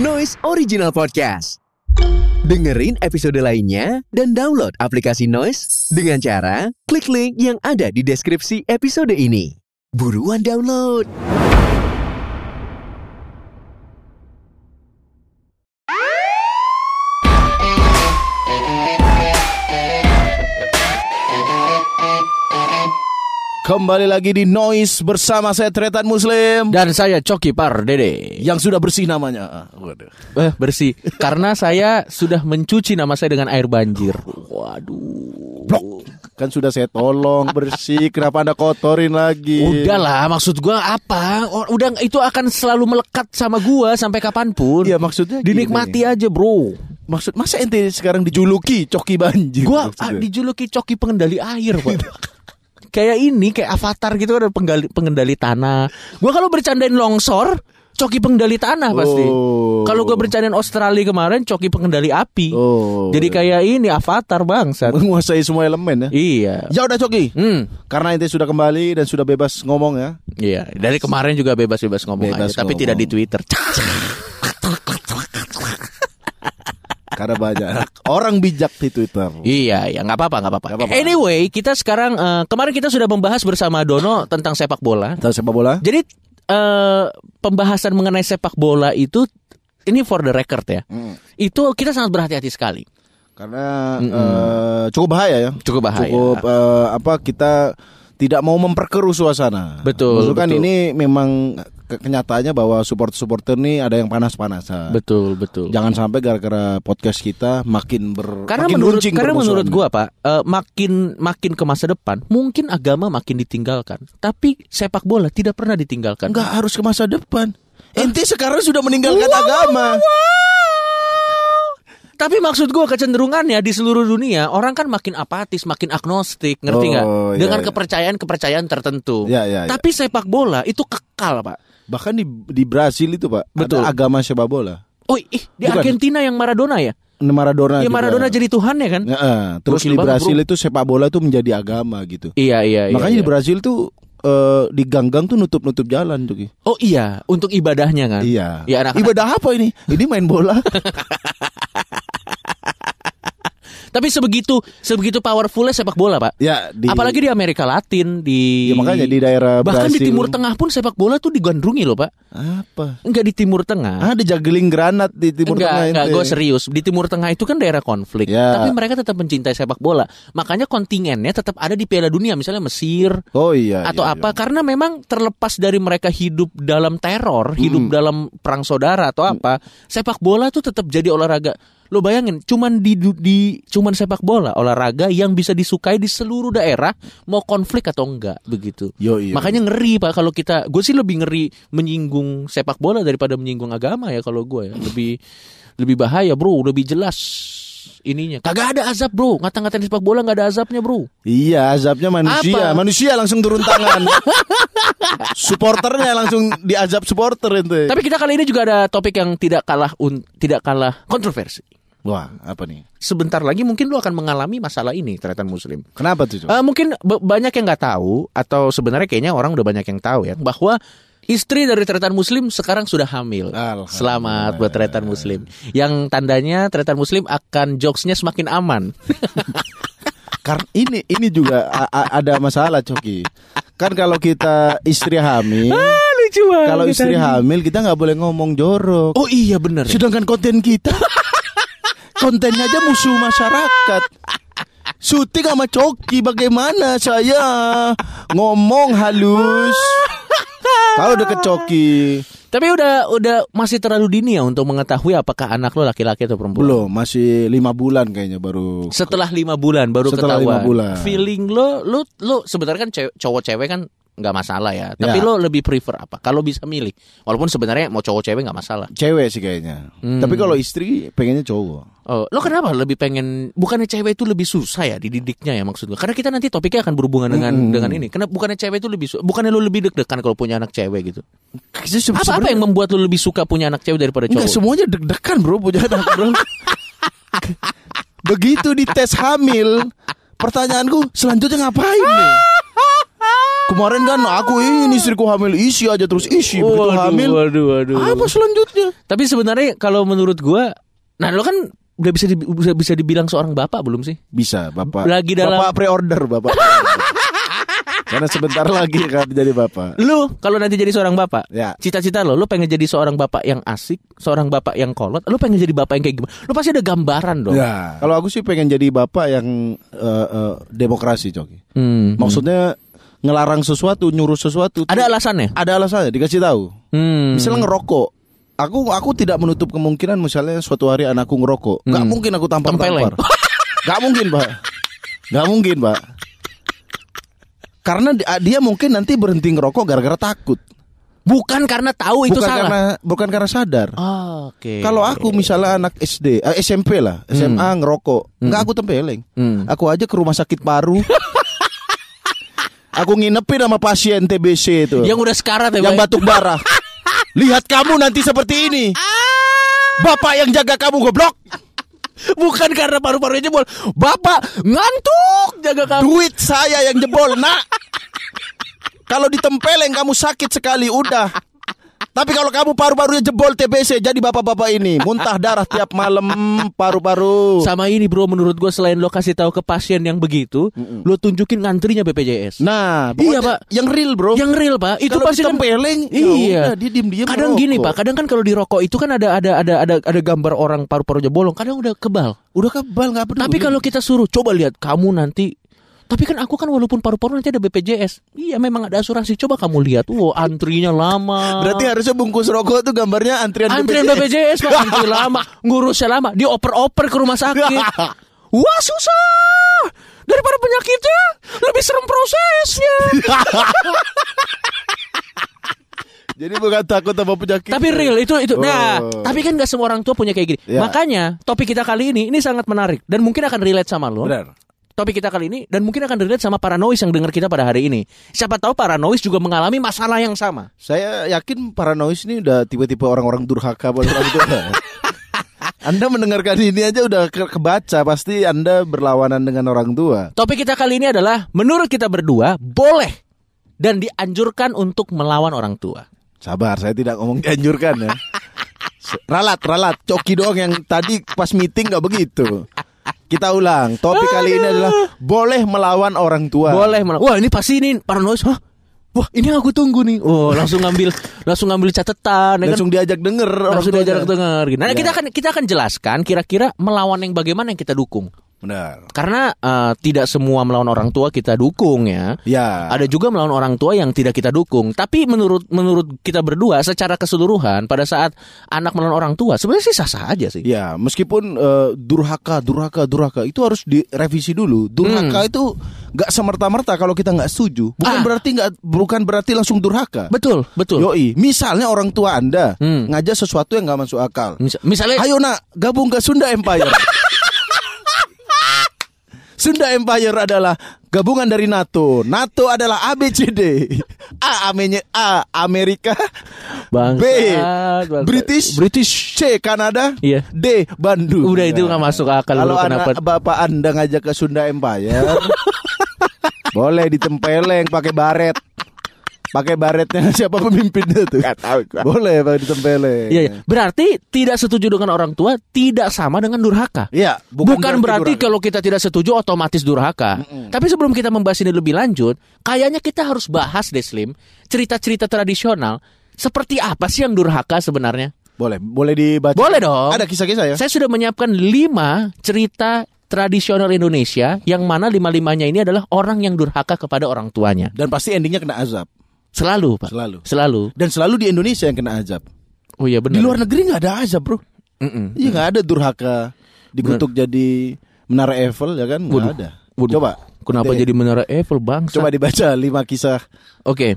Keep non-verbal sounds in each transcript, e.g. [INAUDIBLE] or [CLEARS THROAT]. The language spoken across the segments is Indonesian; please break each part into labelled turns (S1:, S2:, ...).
S1: Noise Original Podcast. Dengerin episode lainnya dan download aplikasi Noise dengan cara klik link yang ada di deskripsi episode ini. Buruan download.
S2: Kembali lagi di Noise bersama saya Tretan Muslim
S3: Dan saya Coki Pardede
S2: yang sudah bersih namanya. Waduh.
S3: eh, Bersih Karena saya sudah mencuci nama saya dengan air banjir Waduh
S2: Blok. Kan sudah saya tolong bersih, kenapa Anda kotorin lagi?
S3: Udahlah maksud gua apa Udah itu akan selalu melekat sama gua sampai kapan pun
S2: Iya maksudnya gini.
S3: Dinikmati aja bro
S2: Maksud masa ente sekarang dijuluki coki banjir?
S3: Gua ah, dijuluki coki pengendali air pak [LAUGHS] Kayak ini kayak avatar gitu ada penggali, pengendali tanah Gua kalau bercandain longsor Coki pengendali tanah pasti
S2: Oh.
S3: Kalau gua bercandain Australia kemarin Coki pengendali api
S2: Oh.
S3: Jadi kayak ini avatar bangsat.
S2: menguasai semua elemen ya.
S3: iya.
S2: Ya udah coki.
S3: Hmm.
S2: Karena ente sudah kembali dan sudah bebas ngomong ya.
S3: Iya, dari kemarin juga bebas-bebas ngomong
S2: Bebas
S3: aja, tapi
S2: ngomong.
S3: tidak di Twitter. [LAUGHS]
S2: Karena banyak orang bijak di Twitter.
S3: iya, ya nggak apa-apa, nggak apa-apa. Anyway, kita sekarang eh, kemarin kita sudah membahas bersama Dono tentang sepak bola.
S2: Tahu sepak bola?
S3: Jadi eh, pembahasan mengenai sepak bola itu ini for the record ya.
S2: Hmm.
S3: Itu kita sangat berhati-hati sekali.
S2: Karena eh, cukup bahaya ya.
S3: Cukup bahaya.
S2: Cukup eh, apa kita tidak mau memperkeruh suasana.
S3: Betul,
S2: Maksudnya kan
S3: betul.
S2: ini memang ke- kenyataannya bahwa supporter-supporter nih ada yang panas-panasan.
S3: Betul, betul.
S2: Jangan sampai gara-gara podcast kita makin ber
S3: Karena
S2: makin
S3: menurut karena menurut gua Pak, eh, makin makin ke masa depan, mungkin agama makin ditinggalkan, tapi sepak bola tidak pernah ditinggalkan.
S2: nggak harus ke masa depan. Ente sekarang sudah meninggalkan agama.
S3: Tapi maksud gua kecenderungannya di seluruh dunia orang kan makin apatis, makin agnostik, ngerti nggak?
S2: Oh, iya,
S3: Dengan
S2: iya.
S3: kepercayaan-kepercayaan tertentu.
S2: Ya, ya, ya.
S3: Tapi sepak bola itu kekal, Pak.
S2: Bahkan di di Brasil itu, Pak,
S3: Betul.
S2: ada agama sepak bola.
S3: Oh, ih, di
S2: Bukan.
S3: Argentina yang Maradona ya?
S2: Maradona
S3: Ya
S2: juga.
S3: Maradona jadi Tuhan ya kan?
S2: Ya, terus di Brasil
S3: bro.
S2: itu sepak bola itu menjadi agama gitu.
S3: Iya, iya, iya.
S2: Makanya
S3: iya.
S2: di Brasil tuh eh, di gang-gang tuh nutup-nutup jalan tuh.
S3: Oh iya, untuk ibadahnya kan?
S2: Iya.
S3: Ya, anak-
S2: Ibadah apa ini? Ini main bola. [LAUGHS]
S3: Tapi sebegitu sebegitu powerfulnya sepak bola, Pak.
S2: ya, di
S3: Apalagi di Amerika Latin, di
S2: Ya, makanya di daerah
S3: bahkan di
S2: Brasil.
S3: Timur Tengah pun sepak bola tuh digandrungi loh, Pak.
S2: apa?
S3: Enggak di Timur Tengah.
S2: Ada juggling granat di Timur
S3: enggak,
S2: Tengah
S3: enggak,
S2: ente.
S3: gue serius. Di Timur Tengah itu kan daerah konflik,
S2: Ya.
S3: tapi mereka tetap mencintai sepak bola. Makanya kontingennya tetap ada di Piala Dunia, misalnya Mesir
S2: Oh iya.
S3: atau
S2: iya,
S3: apa.
S2: iya.
S3: Karena memang terlepas dari mereka hidup dalam teror, hidup dalam perang saudara atau apa, sepak bola tuh tetap jadi olahraga. Lo bayangin, cuman di, di cuman sepak bola olahraga yang bisa disukai di seluruh daerah, mau konflik atau enggak begitu.
S2: Yo, iya.
S3: Makanya ngeri pak kalau kita, gue sih lebih ngeri menyinggung sepak bola daripada menyinggung agama ya kalau gue ya lebih lebih bahaya bro, lebih jelas ininya. Kagak ada azab bro, ngata-ngatain sepak bola nggak ada azabnya bro.
S2: Iya, azabnya manusia.
S3: Apa?
S2: Manusia langsung turun tangan. [LAUGHS] Supporternya langsung diazab supporter ente.
S3: Tapi kita kali ini juga ada topik yang tidak kalah un, tidak kalah kontroversi.
S2: Wah, apa nih?
S3: Sebentar lagi mungkin lu akan mengalami masalah ini ternyata muslim.
S2: Kenapa tuh?
S3: Eh, mungkin banyak yang nggak tahu atau sebenarnya kayaknya orang udah banyak yang tahu ya bahwa istri dari tretan muslim sekarang sudah hamil. Selamat buat tretan muslim. Yang tandanya tretan muslim akan jokesnya semakin aman. [LAUGHS]
S2: Karena ini ini juga ada masalah Coki. Kan kalau kita istri hamil,
S3: Lucu banget.
S2: kalau istri hamil kita nggak boleh ngomong jorok.
S3: Oh iya bener. ya.
S2: Sedangkan konten kita [LAUGHS] kontennya aja musuh masyarakat. Syuting sama Coki bagaimana saya ngomong halus. Kalau deket Coki
S3: Tapi udah udah masih terlalu dini ya untuk mengetahui apakah anak lo laki-laki atau perempuan.
S2: belum masih lima bulan kayaknya baru.
S3: Setelah lima bulan baru
S2: Setelah
S3: ketahuan.
S2: lima bulan.
S3: Feeling lo, lo, lo sebenarnya kan cew- cowok-cewek kan nggak masalah ya.
S2: Ya.
S3: Tapi lo lebih prefer apa? Kalau bisa milih, walaupun sebenarnya mau cowok-cewek nggak masalah.
S2: Cewek sih kayaknya.
S3: Hmm.
S2: Tapi kalau istri pengennya cowok.
S3: Oh, lo kenapa lebih pengen? Bukannya cewek itu lebih susah ya dididiknya ya maksud gue? Karena kita nanti topiknya akan berhubungan dengan
S2: Hmm.
S3: dengan ini. Kenapa bukannya cewek itu lebih? su- Bukannya lo lebih deg-degan kalau punya anak cewek gitu? Apa apa yang membuat lo lebih suka punya anak cewek daripada cowok?
S2: Enggak semuanya deg-degan bro punya anak bro. [LAUGHS] Begitu di tes hamil, pertanyaanku selanjutnya ngapain nih? Kemarin kan aku ini istriku hamil isi aja terus isi begitu hamil.
S3: waduh, waduh.
S2: Apa selanjutnya?
S3: Tapi sebenarnya kalau menurut gua, nah lo kan udah bisa di- bisa, bisa dibilang seorang bapak belum sih?
S2: Bisa, Bapak.
S3: Lagi dalam-
S2: Bapak pre-order, Bapak. [LAUGHS] Karena sebentar lagi kan jadi Bapak.
S3: Lu kalau nanti jadi seorang bapak,
S2: Ya.
S3: cita-cita lo, lu pengen jadi seorang bapak yang asik, seorang bapak yang kolot, lu pengen jadi bapak yang kayak gimana? Lu pasti ada gambaran dong.
S2: Ya. Kalau aku sih pengen jadi bapak yang eh, eh, demokrasi, Coki.
S3: Hmm.
S2: Maksudnya ngelarang sesuatu, nyuruh sesuatu.
S3: Ada alasannya?
S2: ada alasannya dikasih tahu.
S3: Hmm.
S2: Misalnya ngerokok. Aku aku tidak menutup kemungkinan misalnya suatu hari anakku ngerokok. Gak
S3: Hmm.
S2: mungkin aku tampar tampar. [LAUGHS] Gak mungkin, Pak. Gak mungkin, Pak. Karena di- dia mungkin nanti berhenti ngerokok gara-gara takut.
S3: Bukan karena tahu itu
S2: bukan
S3: salah.
S2: karena bukan karena sadar.
S3: Ah, Oke.
S2: Kalau aku misalnya anak SD, eh, SMP lah, SMA ngerokok, nggak aku tempeleng.
S3: Hmm.
S2: Aku aja ke rumah sakit paru. [LAUGHS] aku nginepin sama pasien TBC itu.
S3: yang udah sekarat ya,
S2: yang batuk barah. [LAUGHS] Lihat kamu nanti seperti ini. Bapak yang jaga kamu goblok.
S3: Bukan karena paru-parunya jebol. Bapak ngantuk jaga kamu.
S2: Duit saya yang jebol, Nak. Kalau ditempeleng kamu sakit sekali udah. Tapi kalau kamu paru-parunya jebol TBC jadi bapak-bapak ini muntah darah tiap malam [LAUGHS] paru-paru.
S3: Sama ini bro, menurut gue selain lo kasih tahu ke pasien yang begitu, lo tunjukin ngantrinya BPJS.
S2: Nah,
S3: Iya, Pak.
S2: Yang real, Bro.
S3: yang real pak, itu pasti kan
S2: ditempeleng, ya
S3: Iya,
S2: udah, dia diem-diem
S3: Kadang
S2: ngerokok.
S3: gini pak, kadang kan kalau di rokok itu kan ada ada ada ada ada gambar orang paru-parunya bolong. Kadang udah kebal.
S2: udah kebal nggak peduli.
S3: Tapi kalau kita suruh coba lihat kamu nanti tapi kan aku kan walaupun paru-paru nanti ada BPJS. Iya memang ada asuransi. Coba kamu lihat, wow antrinya lama.
S2: berarti harusnya bungkus rokok tuh gambarnya antrian
S3: Antrian BPJS pak, [LAUGHS] antri lama, ngurusnya lama, dioper-oper ke rumah sakit. [LAUGHS] Wah susah, daripada penyakitnya lebih serem prosesnya. [LAUGHS]
S2: Jadi bukan takut sama penyakit.
S3: tapi real itu itu. Nah,
S2: Oh.
S3: tapi kan gak semua orang tua punya kayak gini.
S2: Ya.
S3: Makanya topik kita kali ini ini sangat menarik dan mungkin akan relate sama lo.
S2: Benar.
S3: Topik kita kali ini dan mungkin akan relate sama paranoid yang dengar kita pada hari ini. Siapa tahu paranoid juga mengalami masalah yang sama.
S2: Saya yakin paranoid ini udah tiba-tiba orang-orang durhaka orang tua. [LAUGHS] Anda mendengarkan ini aja udah ke- kebaca pasti Anda berlawanan dengan orang tua.
S3: Topik kita kali ini adalah menurut kita berdua boleh dan dianjurkan untuk melawan orang tua.
S2: Sabar, saya tidak ngomong dianjurkan ya. [LAUGHS] Ralat, ralat, coki doang yang tadi pas meeting nggak begitu. Kita ulang, topik kali ini adalah boleh melawan orang tua.
S3: Boleh melawan. Wah, ini pasti ini paranoid. Hah? Wah, ini yang aku tunggu nih. Oh, [LAUGHS] langsung ngambil langsung ngambil catatan ya kan?
S2: Langsung diajak denger
S3: langsung diajak dengar gitu. Nah,
S2: Ya.
S3: kita akan kita akan jelaskan kira-kira melawan yang bagaimana yang kita dukung.
S2: Benar.
S3: Karena eh, tidak semua melawan orang tua kita dukung ya.
S2: Ya.
S3: Ada juga melawan orang tua yang tidak kita dukung. Tapi menurut menurut kita berdua secara keseluruhan pada saat anak melawan orang tua sebenarnya sih sah-sah aja sih.
S2: Ya, meskipun eh, durhaka, durhaka, durhaka itu harus direvisi dulu. Durhaka itu nggak semerta-merta kalau kita nggak setuju. Bukan
S3: Hmm. Ah.
S2: berarti nggak, bukan berarti langsung durhaka.
S3: Betul, betul.
S2: Yoi, misalnya orang tua anda
S3: Hmm.
S2: ngajak sesuatu yang nggak masuk akal.
S3: Mis- misalnya
S2: Ayo nak gabung ke Sunda Empire. [LAUGHS] Sunda Empire adalah gabungan dari NATO. NATO adalah ABCD. A, Amenye- A Amerika,
S3: Bangsat,
S2: B. British,
S3: British.
S2: C Kanada,
S3: Iya.
S2: D Bandung.
S3: Udah itu nggak masuk akal
S2: Kalau
S3: kenapa?
S2: bapak anda ngajak ke Sunda Empire, [LAUGHS] boleh ditempeleng pakai baret. Pakai baretnya [LAUGHS] siapa pemimpinnya tuh? Boleh pakai ditempeleng.
S3: Iya, iya. Berarti tidak setuju dengan orang tua tidak sama dengan durhaka.
S2: Iya,
S3: Bukan, berarti,
S2: durhaka.
S3: kalau kita tidak setuju otomatis durhaka. Tapi sebelum kita membahas ini lebih lanjut, kayaknya kita harus bahas deh Slim, cerita-cerita tradisional seperti apa sih yang durhaka sebenarnya?
S2: boleh, boleh dibaca.
S3: Boleh dong.
S2: Ada kisah-kisah ya?
S3: Saya sudah menyiapkan lima cerita tradisional Indonesia yang mana lima-limanya ini adalah orang yang durhaka kepada orang tuanya.
S2: Dan pasti endingnya kena azab.
S3: Selalu, Pak.
S2: Selalu.
S3: Selalu.
S2: Dan selalu di Indonesia yang kena azab.
S3: Oh iya benar.
S2: Di luar negeri nggak ada azab, bro.
S3: Mm-mm.
S2: Iya nggak ada durhaka dikutuk jadi menara Eiffel ya kan? Nggak ada.
S3: Waduh.
S2: Coba.
S3: Kenapa jadi menara Eiffel, Bang?
S2: Coba dibaca lima kisah.
S3: Oke.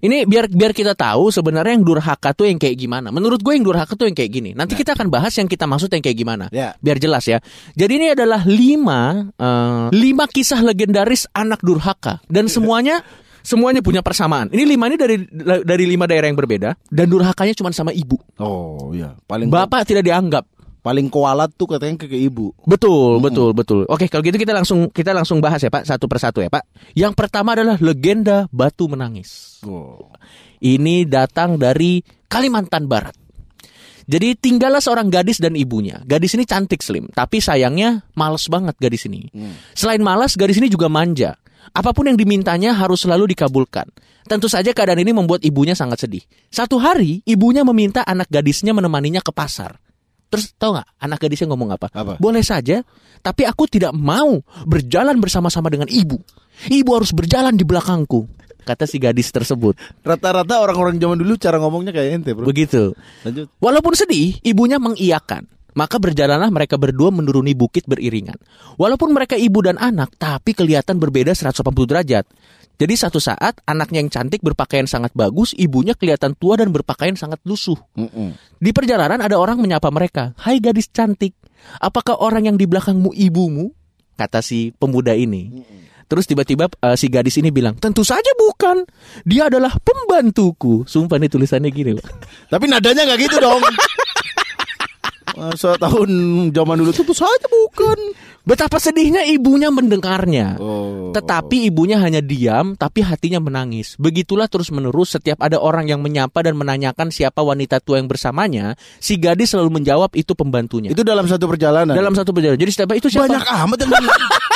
S3: Ini biar biar kita tahu sebenarnya yang durhaka tuh yang kayak gimana. Menurut gue yang durhaka tuh yang kayak gini. Nanti kita akan bahas yang kita maksud yang kayak gimana.
S2: Ya.
S3: Biar jelas ya. Jadi ini adalah lima eh, lima kisah legendaris anak durhaka dan semuanya semuanya punya persamaan. Ini lima ini dari dari lima daerah yang berbeda dan durhakanya cuma sama ibu.
S2: Oh iya, paling
S3: Bapak tidak dianggap.
S2: Paling kualat tuh katanya ke, ke ibu.
S3: Betul, betul, betul. Oke, kalau gitu kita langsung kita langsung bahas ya, Pak, satu persatu ya, Pak. Yang pertama adalah legenda batu menangis.
S2: Oh.
S3: Ini datang dari Kalimantan Barat. Jadi tinggallah seorang gadis dan ibunya. Gadis ini cantik slim, tapi sayangnya males banget gadis ini. Selain malas, gadis ini juga manja. Apa pun yang dimintanya harus selalu dikabulkan. Tentu saja keadaan ini membuat ibunya sangat sedih. Satu hari, ibunya meminta anak gadisnya menemaninya ke pasar. Terus tahu nggak anak gadisnya ngomong apa?
S2: Apa?
S3: Boleh saja, tapi aku tidak mau berjalan bersama-sama dengan ibu. Ibu harus berjalan di belakangku, kata si gadis tersebut.
S2: Rata-rata orang-orang zaman dulu cara ngomongnya kayak ente, Bro.
S3: Begitu.
S2: Lanjut.
S3: Walaupun sedih, ibunya mengiyakan. Maka berjalanlah mereka berdua menuruni bukit beriringan. Walaupun mereka ibu dan anak, tapi kelihatan berbeda 180 derajat. Jadi satu saat anaknya yang cantik berpakaian sangat bagus, ibunya kelihatan tua dan berpakaian sangat lusuh.
S2: Mm-mm.
S3: Di perjalanan ada orang menyapa mereka, "Hai gadis cantik, apakah orang yang di belakangmu ibumu?" kata si pemuda ini. Terus tiba-tiba eh, si gadis ini bilang, "Tentu saja bukan. Dia adalah pembantuku." Sumpah nih tulisannya gini, Pak.
S2: Tapi nadanya nggak gitu dong. [LAUGHS] Masa tahun zaman dulu tentu saja bukan.
S3: Betapa sedihnya ibunya mendengarnya.
S2: Oh.
S3: Tetapi ibunya hanya diam, tapi hatinya menangis. Begitulah terus-menerus setiap ada orang yang menyapa dan menanyakan siapa wanita tua yang bersamanya, si gadis selalu menjawab itu pembantunya.
S2: itu dalam satu perjalanan.
S3: dalam satu perjalanan. Jadi setiap itu siapa?
S2: banyak amat yang [LAUGHS]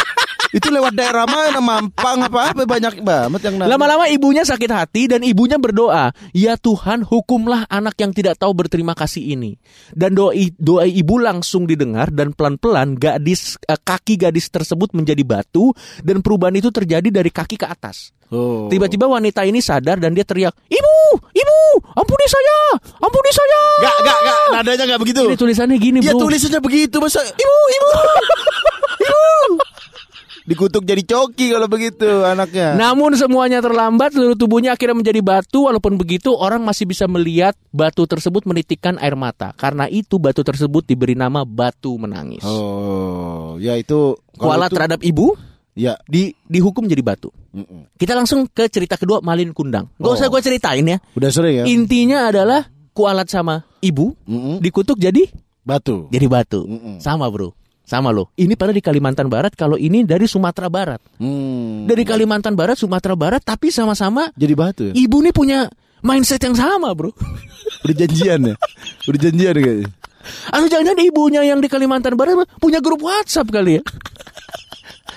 S2: itu lewat daerah mana Mampang apa apa banyak banget yang nanya.
S3: Lama-lama ibunya sakit hati dan ibunya berdoa, "Ya Tuhan, hukumlah anak yang tidak tahu berterima kasih ini." Dan doa doa ibu langsung didengar dan pelan-pelan gadis eh, kaki gadis tersebut menjadi batu dan perubahan itu terjadi dari kaki ke atas.
S2: Oh.
S3: Tiba-tiba wanita ini sadar dan dia teriak, "Ibu, ibu, ampuni saya, ampuni saya."
S2: Gak, gak, gak, nadanya gak begitu.
S3: Ini tulisannya gini,
S2: Ya
S3: Bro.
S2: tulisannya begitu masa
S3: Ibu, ibu. [LAUGHS] [LAUGHS]
S2: dikutuk jadi coki kalau begitu anaknya.
S3: Namun semuanya terlambat, seluruh tubuhnya akhirnya menjadi batu. Walaupun begitu, orang masih bisa melihat batu tersebut menitikkan air mata. Karena itu batu tersebut diberi nama batu menangis.
S2: Oh, ya itu
S3: Kuala
S2: itu-
S3: terhadap ibu
S2: Ya.
S3: di dihukum jadi batu.
S2: Mm-mm.
S3: Kita langsung ke cerita kedua Malin Kundang. Gak
S2: Oh.
S3: usah gue ceritain ya.
S2: Udah sering ya.
S3: Intinya adalah kualat sama ibu
S2: Mm-mm.
S3: dikutuk jadi
S2: Batu.
S3: jadi batu.
S2: Mm-mm.
S3: Sama bro. Sama loh. Ini pada di Kalimantan Barat. Kalau ini dari Sumatera Barat.
S2: Hmm.
S3: Dari Kalimantan Barat, Sumatera Barat. Tapi sama-sama
S2: Jadi batu ya.
S3: ibu nih punya mindset yang sama bro. [LAUGHS]
S2: Udah janjian ya. Udah janjian kayaknya.
S3: Atau jangan-jangan ibunya yang di Kalimantan Barat punya grup WhatsApp kali ya. [LAUGHS]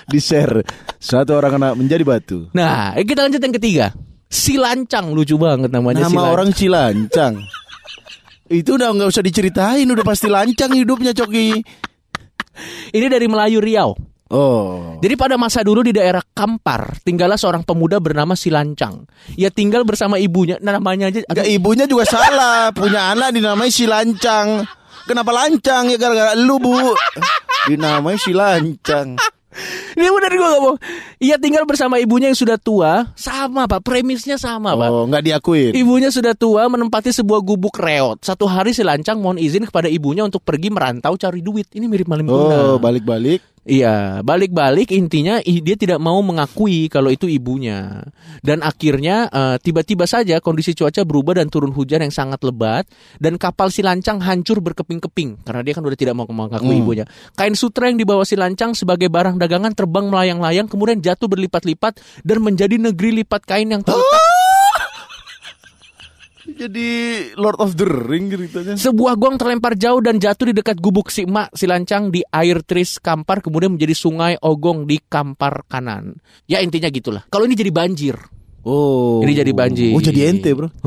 S2: Di share satu orang anak menjadi batu.
S3: Nah, eh, kita lanjut yang ketiga. Si Lancang lucu banget namanya
S2: Nama
S3: si Lancang.
S2: orang Cilancang. [LAUGHS] Itu udah nggak usah diceritain, udah pasti lancang hidupnya Coki.
S3: Ini dari Melayu Riau.
S2: Oh.
S3: Jadi pada masa dulu di daerah Kampar tinggallah seorang pemuda bernama Si Lancang. Ia tinggal bersama ibunya. Nah, namanya aja
S2: Enggak ibunya juga salah, punya anak dinamai si lancang. Kenapa lancang ya gara-gara lu bu? [LAUGHS] Dinamai si
S3: Ini benar gue ngomong. Ia tinggal bersama ibunya yang sudah tua. Sama pak, premisnya sama pak.
S2: Oh, nggak diakuin.
S3: Ibunya sudah tua menempati sebuah gubuk reot. Satu hari si Lancang mohon izin kepada ibunya untuk pergi merantau cari duit. Ini mirip maling
S2: Oh, balik-balik.
S3: Iya, balik-balik intinya dia tidak mau mengakui kalau itu ibunya. Dan akhirnya eh, tiba-tiba saja kondisi cuaca berubah dan turun hujan yang sangat lebat dan kapal si lancang hancur berkeping-keping karena dia kan udah tidak mau mengakui
S2: Hmm.
S3: ibunya. Kain sutra yang dibawa si lancang sebagai barang dagangan terbang melayang-layang kemudian jatuh berlipat-lipat dan menjadi negeri lipat kain yang terletak [LAUGHS]
S2: Jadi Lord of the Ring ceritanya.
S3: Sebuah gong terlempar jauh dan jatuh di dekat gubuk si emak si lancang di air tris Kampar kemudian menjadi sungai Ogong di Kampar kanan. Ya intinya gitulah. Kalau ini jadi banjir.
S2: Oh.
S3: Ini jadi banjir.
S2: Oh, jadi ente, Bro. [LAUGHS]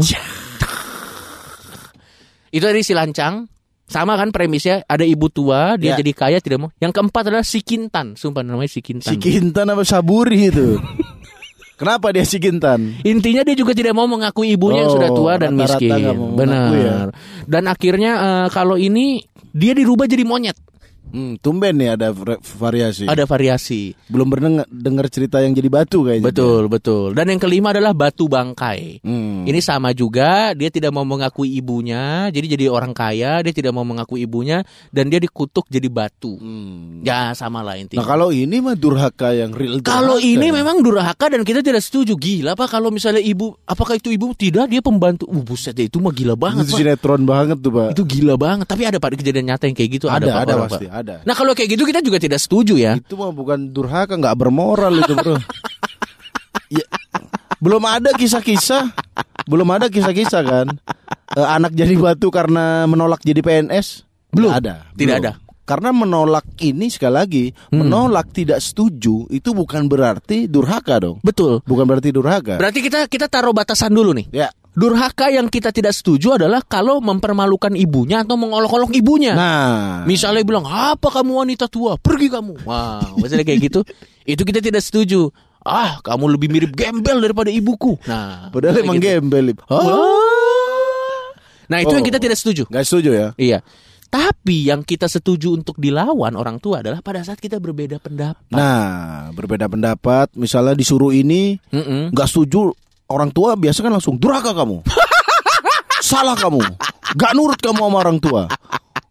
S3: Itu dari si lancang. Sama kan premisnya ada ibu tua dia
S2: Ya.
S3: jadi kaya tidak mau. Yang keempat adalah si Kintan. Sumpah namanya si Kintan.
S2: Si Kintan apa Saburi itu? [LAUGHS] Kenapa dia si Kintan?
S3: Intinya dia juga tidak mau mengakui ibunya yang
S2: Oh,
S3: sudah tua dan
S2: rata-rata
S3: miskin.
S2: nggak mau
S3: Benar.
S2: ya.
S3: Dan akhirnya eh, kalau ini dia dirubah jadi monyet.
S2: Hmm, tumben nih ada variasi.
S3: Ada variasi.
S2: Belum pernah dengar cerita yang jadi batu kayaknya.
S3: Betul, betul. Dan yang kelima adalah batu bangkai.
S2: Hmm.
S3: Ini sama juga, dia tidak mau mengakui ibunya, jadi jadi orang kaya, dia tidak mau mengakui ibunya dan dia dikutuk jadi batu.
S2: Hmm.
S3: Ya, sama lah
S2: Nah
S3: intinya.
S2: kalau ini mah durhaka yang real.
S3: Kalau ini memang durhaka dan kita tidak setuju. Gila Pak kalau misalnya ibu, apakah itu ibu? Tidak, dia pembantu. Uh, buset deh, itu mah gila banget
S2: itu
S3: Pak.
S2: sinetron banget tuh pak.
S3: Itu gila banget. Tapi ada Pak kejadian nyata yang kayak gitu.
S2: ada
S3: Pak,
S2: ada
S3: orang,
S2: pasti
S3: Pak.
S2: Ada.
S3: Nah kalau kayak gitu kita juga tidak setuju ya.
S2: Itu mah bukan durhaka, nggak bermoral itu bro. Ya, belum ada kisah-kisah, belum ada kisah-kisah kan. Eh, anak jadi batu karena menolak jadi PNS.
S3: Belum.
S2: Ada.
S3: Tidak
S2: belum.
S3: ada.
S2: Karena menolak ini sekali lagi,
S3: Hmm.
S2: menolak tidak setuju itu bukan berarti durhaka dong.
S3: Betul.
S2: Bukan berarti durhaka.
S3: Berarti kita kita taruh batasan dulu nih.
S2: ya.
S3: Durhaka yang kita tidak setuju adalah kalau mempermalukan ibunya atau mengolok-olok ibunya.
S2: Nah,
S3: Misalnya bilang, apa kamu wanita tua, pergi kamu. Wah, misalnya kayak gitu, itu kita tidak setuju. Ah, kamu lebih mirip gembel daripada ibuku. Nah,
S2: padahal emang
S3: gitu.
S2: gembel. Hah?
S3: Nah, itu yang
S2: Oh.
S3: kita tidak setuju.
S2: Nggak setuju ya?
S3: Iya. Tapi yang kita setuju untuk dilawan orang tua adalah pada saat kita berbeda pendapat.
S2: Nah, berbeda pendapat, misalnya disuruh ini, nggak setuju, orang tua biasa kan langsung durhaka kamu, [LAUGHS] salah kamu, nggak nurut kamu sama orang tua.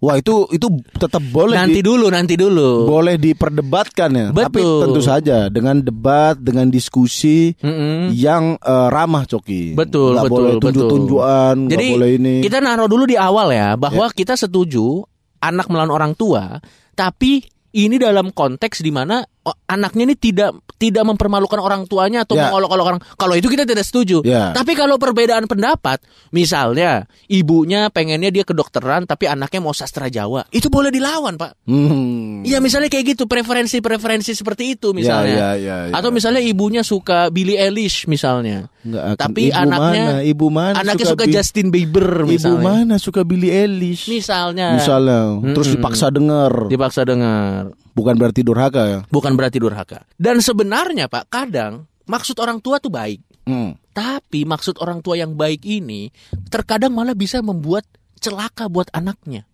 S2: Wah itu itu tetap boleh
S3: Nanti
S2: di-
S3: dulu, nanti dulu.
S2: boleh diperdebatkan ya. Tapi
S3: Betul.
S2: tentu saja dengan debat, dengan diskusi
S3: Mm-mm.
S2: yang eh, ramah coki.
S3: Betul,
S2: Nggak
S3: betul,
S2: boleh
S3: betul.
S2: tunjuk-tunjukan, nggak
S3: Jadi
S2: boleh ini.
S3: Kita naruh dulu di awal ya bahwa kita setuju anak melawan orang tua, tapi ini dalam konteks di mana anaknya ini tidak tidak mempermalukan orang tuanya atau
S2: Ya.
S3: mengolok-olok orang. Kalau itu kita tidak setuju.
S2: Ya.
S3: Tapi kalau perbedaan pendapat, misalnya ibunya pengennya dia kedokteran tapi anaknya mau sastra Jawa, itu boleh dilawan, Pak.
S2: Hmm.
S3: Iya, misalnya kayak gitu, preferensi-preferensi seperti itu misalnya.
S2: Ya, ya, ya, ya.
S3: Atau misalnya ibunya suka Billie Eilish misalnya.
S2: Nggak akan.
S3: Tapi
S2: Ibu
S3: anaknya
S2: mana? ibu mana
S3: anaknya suka,
S2: Bi-
S3: Justin Bieber
S2: Ibu
S3: misalnya.
S2: mana suka Billie Eilish?
S3: Misalnya.
S2: Misalnya, terus dipaksa denger.
S3: Dipaksa dengar.
S2: Bukan berarti durhaka ya.
S3: Bukan berarti durhaka. Dan sebenarnya Pak, kadang maksud orang tua tuh baik.
S2: Hmm.
S3: Tapi maksud orang tua yang baik ini terkadang malah bisa membuat celaka buat anaknya.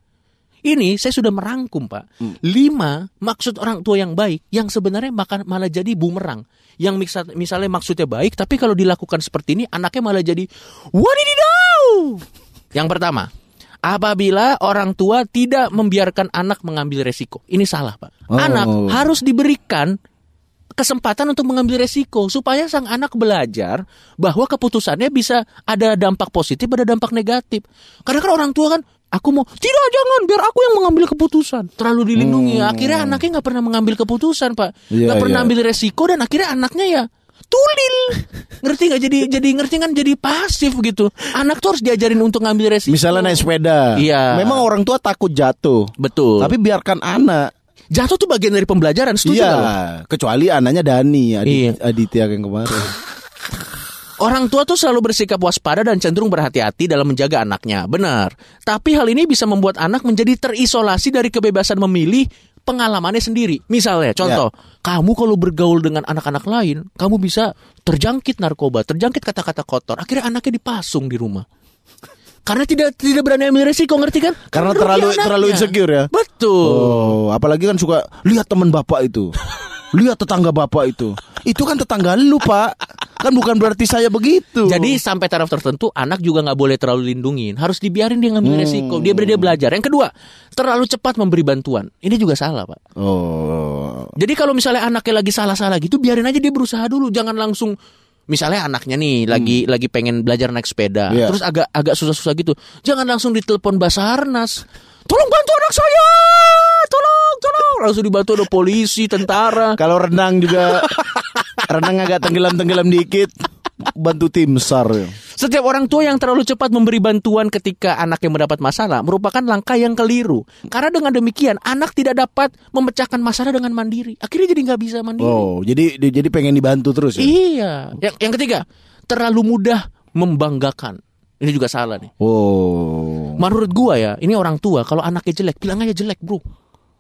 S3: Ini saya sudah merangkum Pak.
S2: Hmm.
S3: Lima maksud orang tua yang baik yang sebenarnya makan malah jadi bumerang. Yang misal- misalnya maksudnya baik tapi kalau dilakukan seperti ini anaknya malah jadi wadididaw. Yang pertama, apabila orang tua tidak membiarkan anak mengambil resiko. Ini salah Pak.
S2: Oh.
S3: Anak harus diberikan kesempatan untuk mengambil resiko supaya sang anak belajar bahwa keputusannya bisa ada dampak positif ada dampak negatif. Karena kan orang tua kan aku mau tidak jangan biar aku yang mengambil keputusan terlalu dilindungi
S2: Hmm.
S3: akhirnya anaknya nggak pernah mengambil keputusan pak
S2: Iya,
S3: nggak pernah
S2: iya.
S3: ambil resiko dan akhirnya anaknya ya tulil ngerti nggak jadi jadi ngerti kan jadi pasif gitu anak tuh harus diajarin untuk ngambil resiko
S2: Misalnya naik sepeda.
S3: Iya.
S2: Memang orang tua takut jatuh.
S3: betul
S2: Tapi biarkan anak.
S3: jatuh tuh bagian dari pembelajaran setuju
S2: Iya,
S3: lo?
S2: kecuali anaknya Dani, Adit-
S3: Iya.
S2: Aditya yang kemarin.
S3: Orang tua tuh selalu bersikap waspada dan cenderung berhati-hati dalam menjaga anaknya. Benar. Tapi hal ini bisa membuat anak menjadi terisolasi dari kebebasan memilih pengalamannya sendiri. Misalnya, contoh, kamu kalau bergaul dengan anak-anak lain, kamu bisa terjangkit narkoba, terjangkit kata-kata kotor. Akhirnya anaknya dipasung di rumah. Karena tidak tidak berani ambil resiko, ngerti kan?
S2: Karena
S3: Rugi
S2: terlalu
S3: anaknya.
S2: terlalu insecure ya.
S3: Betul.
S2: Oh, apalagi kan suka lihat teman bapak itu. lihat tetangga bapak itu. Itu kan tetangga lu, Pak. Kan bukan berarti saya begitu.
S3: Jadi sampai taraf tertentu anak juga nggak boleh terlalu lindungin, harus dibiarin dia ngambil
S2: Hmm.
S3: resiko, dia dia belajar. Yang kedua, terlalu cepat memberi bantuan. Ini juga salah, Pak.
S2: Oh.
S3: Jadi kalau misalnya anaknya lagi salah-salah gitu, biarin aja dia berusaha dulu, jangan langsung misalnya anaknya nih lagi lagi pengen belajar naik sepeda,
S2: Iya.
S3: terus agak agak susah-susah gitu, jangan langsung ditelepon Basarnas. Tolong bantu anak saya. Tolong. Langsung dibantu ada polisi, tentara.
S2: Kalau renang juga renang agak tenggelam-tenggelam dikit bantu tim SAR.
S3: Setiap orang tua yang terlalu cepat memberi bantuan ketika anaknya mendapat masalah merupakan langkah yang keliru. Karena dengan demikian anak tidak dapat memecahkan masalah dengan mandiri. Akhirnya jadi nggak bisa mandiri.
S2: Oh, jadi di- jadi pengen dibantu terus ya.
S3: Iya. Yang, yang ketiga, terlalu mudah membanggakan. Ini juga salah nih.
S2: Oh.
S3: Menurut gua ya, ini orang tua kalau anaknya jelek, bilang aja jelek, Bro.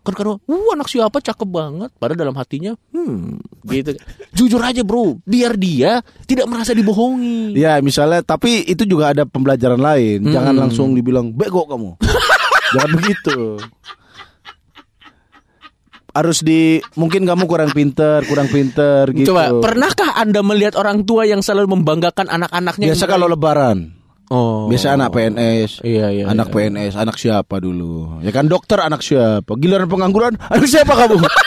S3: Kan karena, uh anak siapa cakep banget. Padahal dalam hatinya, hmm, gitu. [LAUGHS] Jujur aja, Bro. Biar dia tidak merasa dibohongi.
S2: Ya, misalnya tapi itu juga ada pembelajaran lain. Jangan
S3: Hmm.
S2: langsung dibilang bego kamu. [LAUGHS] Jangan begitu. harus di mungkin kamu kurang pinter, kurang pinter gitu.
S3: Coba, pernahkah Anda melihat orang tua yang selalu membanggakan anak-anaknya?
S2: Biasa kalau lebaran.
S3: Oh.
S2: Biasa anak PNS.
S3: Iya, iya,
S2: Anak
S3: iya.
S2: PNS, anak siapa dulu? Ya kan dokter anak siapa? Giliran pengangguran, anak siapa kamu? [LAUGHS]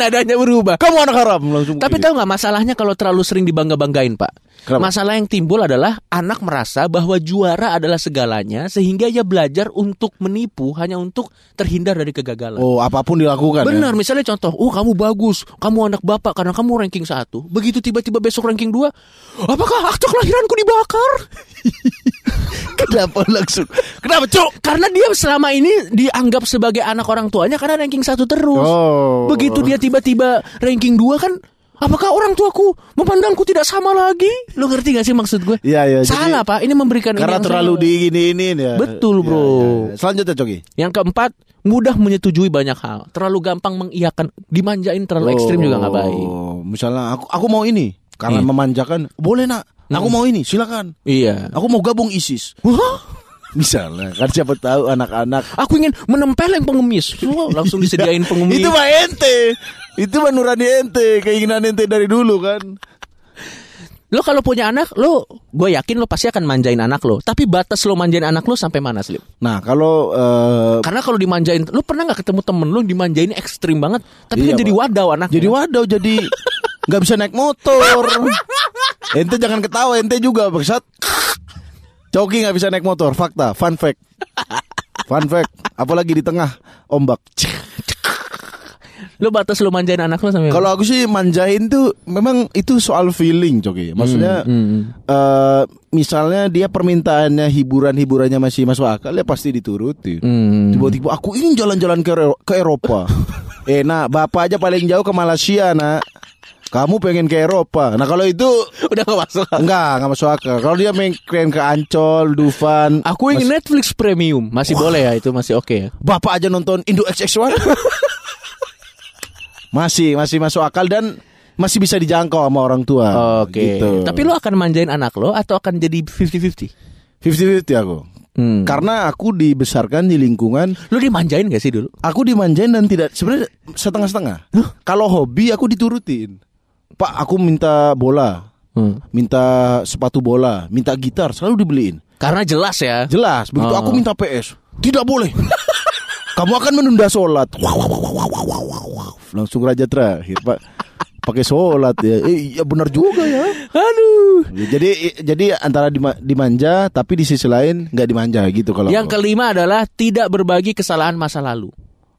S3: Nadanya berubah.
S2: kamu anak haram langsung.
S3: Tapi tahu nggak masalahnya kalau terlalu sering dibangga-banggain, Pak?
S2: Kenapa?
S3: Masalah yang timbul adalah anak merasa bahwa juara adalah segalanya sehingga ia belajar untuk menipu hanya untuk terhindar dari kegagalan.
S2: Oh, apa pun dilakukan. ya?
S3: Benar, misalnya contoh, oh kamu bagus, kamu anak bapak karena kamu ranking satu. Begitu tiba-tiba besok ranking dua, apakah akte kelahiranku dibakar? [LAUGHS]
S2: Kenapa langsung? Kenapa, Cuk?
S3: Karena dia selama ini dianggap sebagai anak orang tuanya karena ranking satu terus.
S2: Oh.
S3: Begitu dia tiba-tiba ranking dua kan, apakah orang tuaku memandangku tidak sama lagi? Lo ngerti gak sih maksud gue?
S2: Iya, iya.
S3: Salah pak, ini memberikan ini
S2: Karena
S3: yang
S2: terlalu
S3: salah.
S2: digini-ini ya.
S3: Betul,
S2: Iya,
S3: bro.
S2: iya, iya. Selanjutnya, Coki.
S3: Yang keempat, mudah menyetujui banyak hal. Terlalu gampang mengiyakan, dimanjain terlalu ekstrim juga nggak baik.
S2: Oh, Misalnya aku aku mau ini karena
S3: Iya.
S2: memanjakan. Boleh, Nak. Aku
S3: Hmm.
S2: mau ini, silakan.
S3: Iya.
S2: Aku mau gabung ISIS. Misalnya, kan siapa tahu anak-anak
S3: Aku ingin menempeleng pengemis. Wah, langsung disediain [LAUGHS] pengemis.
S2: Itu mah ente. Itu mah nurani ente, keinginan ente dari dulu kan.
S3: Lo kalau punya anak, lo gue yakin lo pasti akan manjain anak lo. Tapi batas lo manjain anak lo sampai mana, Slip?
S2: Nah, kalau eh,
S3: Karena kalau dimanjain, lo pernah nggak ketemu temen lo dimanjain ekstrim banget, tapi
S2: Iya,
S3: kan jadi wadaw anak.
S2: jadi wadaw jadi [LAUGHS] nggak bisa naik motor. ente jangan ketawa, ente juga bangsat. Coki nggak bisa naik motor, fakta, fun fact. Fun fact, apalagi di tengah ombak.
S3: Lo batas lo manjain anak lo sampai.
S2: Kalau aku sih manjain tuh memang itu soal feeling, Coki. Maksudnya
S3: Hmm,
S2: eh, misalnya dia permintaannya hiburan-hiburannya masih masuk akal ya pasti dituruti.
S3: Hmm.
S2: Tiba-tiba aku ingin jalan-jalan ke, ke Eropa. [LAUGHS] eh, nak, bapak aja paling jauh ke Malaysia, nak. Kamu pengen ke Eropa. Nah, kalau itu [LAUGHS]
S3: udah gak masuk.
S2: enggak, enggak masuk akal. Kalau dia main pengen ke Ancol, Dufan,
S3: Aku ingin Netflix Premium, masih boleh ya, itu masih oke ya.
S2: bapak aja nonton Indo XX1. [LAUGHS] masih, masih masuk akal dan masih bisa dijangkau sama orang tua.
S3: Oke.
S2: Gitu.
S3: Tapi lo akan manjain anak lo atau akan jadi 50-50?
S2: 50-50 aku.
S3: Hmm.
S2: Karena aku dibesarkan di lingkungan
S3: Lo dimanjain gak sih dulu?
S2: Aku dimanjain dan tidak sebenarnya setengah-setengah. Kalau hobi aku diturutin. Pak, aku minta bola,
S3: Hmm.
S2: minta sepatu bola, minta gitar, selalu dibeliin.
S3: Karena jelas ya.
S2: Jelas, begitu
S3: Oh.
S2: aku minta PS, tidak boleh. Kamu akan menunda sholat. Wow, wow, wow, wow, wow, wow, wow. Langsung raja terakhir, Pak. Pakai sholat ya. Eh, ya benar juga ya.
S3: Aduh.
S2: Jadi jadi antara dima- dimanja tapi di sisi lain nggak dimanja gitu kalau
S3: Yang kelima adalah tidak berbagi kesalahan masa lalu.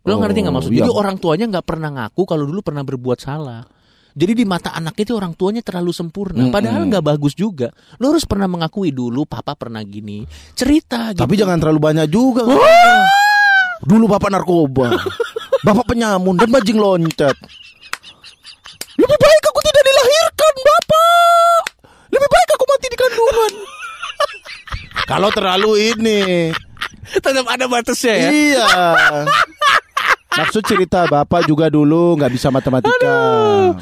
S3: Lo
S2: Oh,
S3: ngerti nggak maksud?
S2: iya.
S3: Jadi orang tuanya nggak pernah ngaku kalau dulu pernah berbuat salah. Jadi di mata anak itu orang tuanya terlalu sempurna. Padahal nggak bagus juga. Lo harus pernah mengakui dulu papa pernah gini. Cerita gitu.
S2: Tapi jangan terlalu banyak juga. Dulu bapak narkoba, [LAUGHS] bapak penyamun dan bajing loncat. Lebih baik aku tidak dilahirkan, bapak. Lebih baik aku mati di kandungan. Kalau terlalu ini,
S3: tetap ada batasnya ya.
S2: iya. Maksud cerita bapak juga dulu nggak bisa matematika.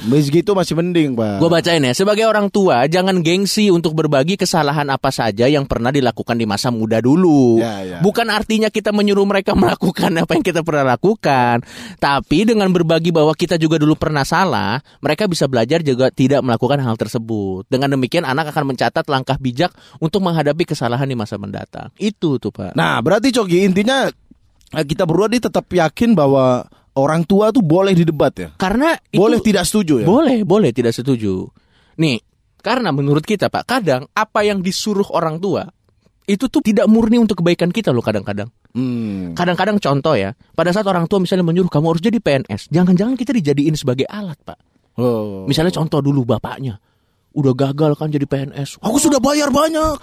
S2: Meski itu masih mending, pak.
S3: Gue bacain ya, sebagai orang tua jangan gengsi untuk berbagi kesalahan apa saja yang pernah dilakukan di masa muda dulu.
S2: Ya, ya.
S3: Bukan artinya kita menyuruh mereka [LAUGHS] melakukan apa yang kita pernah lakukan, tapi dengan berbagi bahwa kita juga dulu pernah salah, mereka bisa belajar juga tidak melakukan hal tersebut. Dengan demikian anak akan mencatat langkah bijak untuk menghadapi kesalahan di masa mendatang. Itu tuh pak.
S2: Nah, berarti Cogi intinya kita berdua nih tetap yakin bahwa orang tua tuh boleh didebat ya.
S3: Karena itu,
S2: Boleh tidak setuju ya.
S3: Boleh, boleh tidak setuju. Nih, karena menurut kita Pak, kadang apa yang disuruh orang tua itu tuh tidak murni untuk kebaikan kita loh kadang-kadang.
S2: Hmm.
S3: Kadang-kadang contoh ya, pada saat orang tua misalnya menyuruh kamu harus jadi PNS, jangan-jangan kita dijadiin sebagai alat, Pak.
S2: Oh.
S3: Misalnya contoh dulu bapaknya udah gagal kan jadi PNS.
S2: Aku sudah bayar banyak.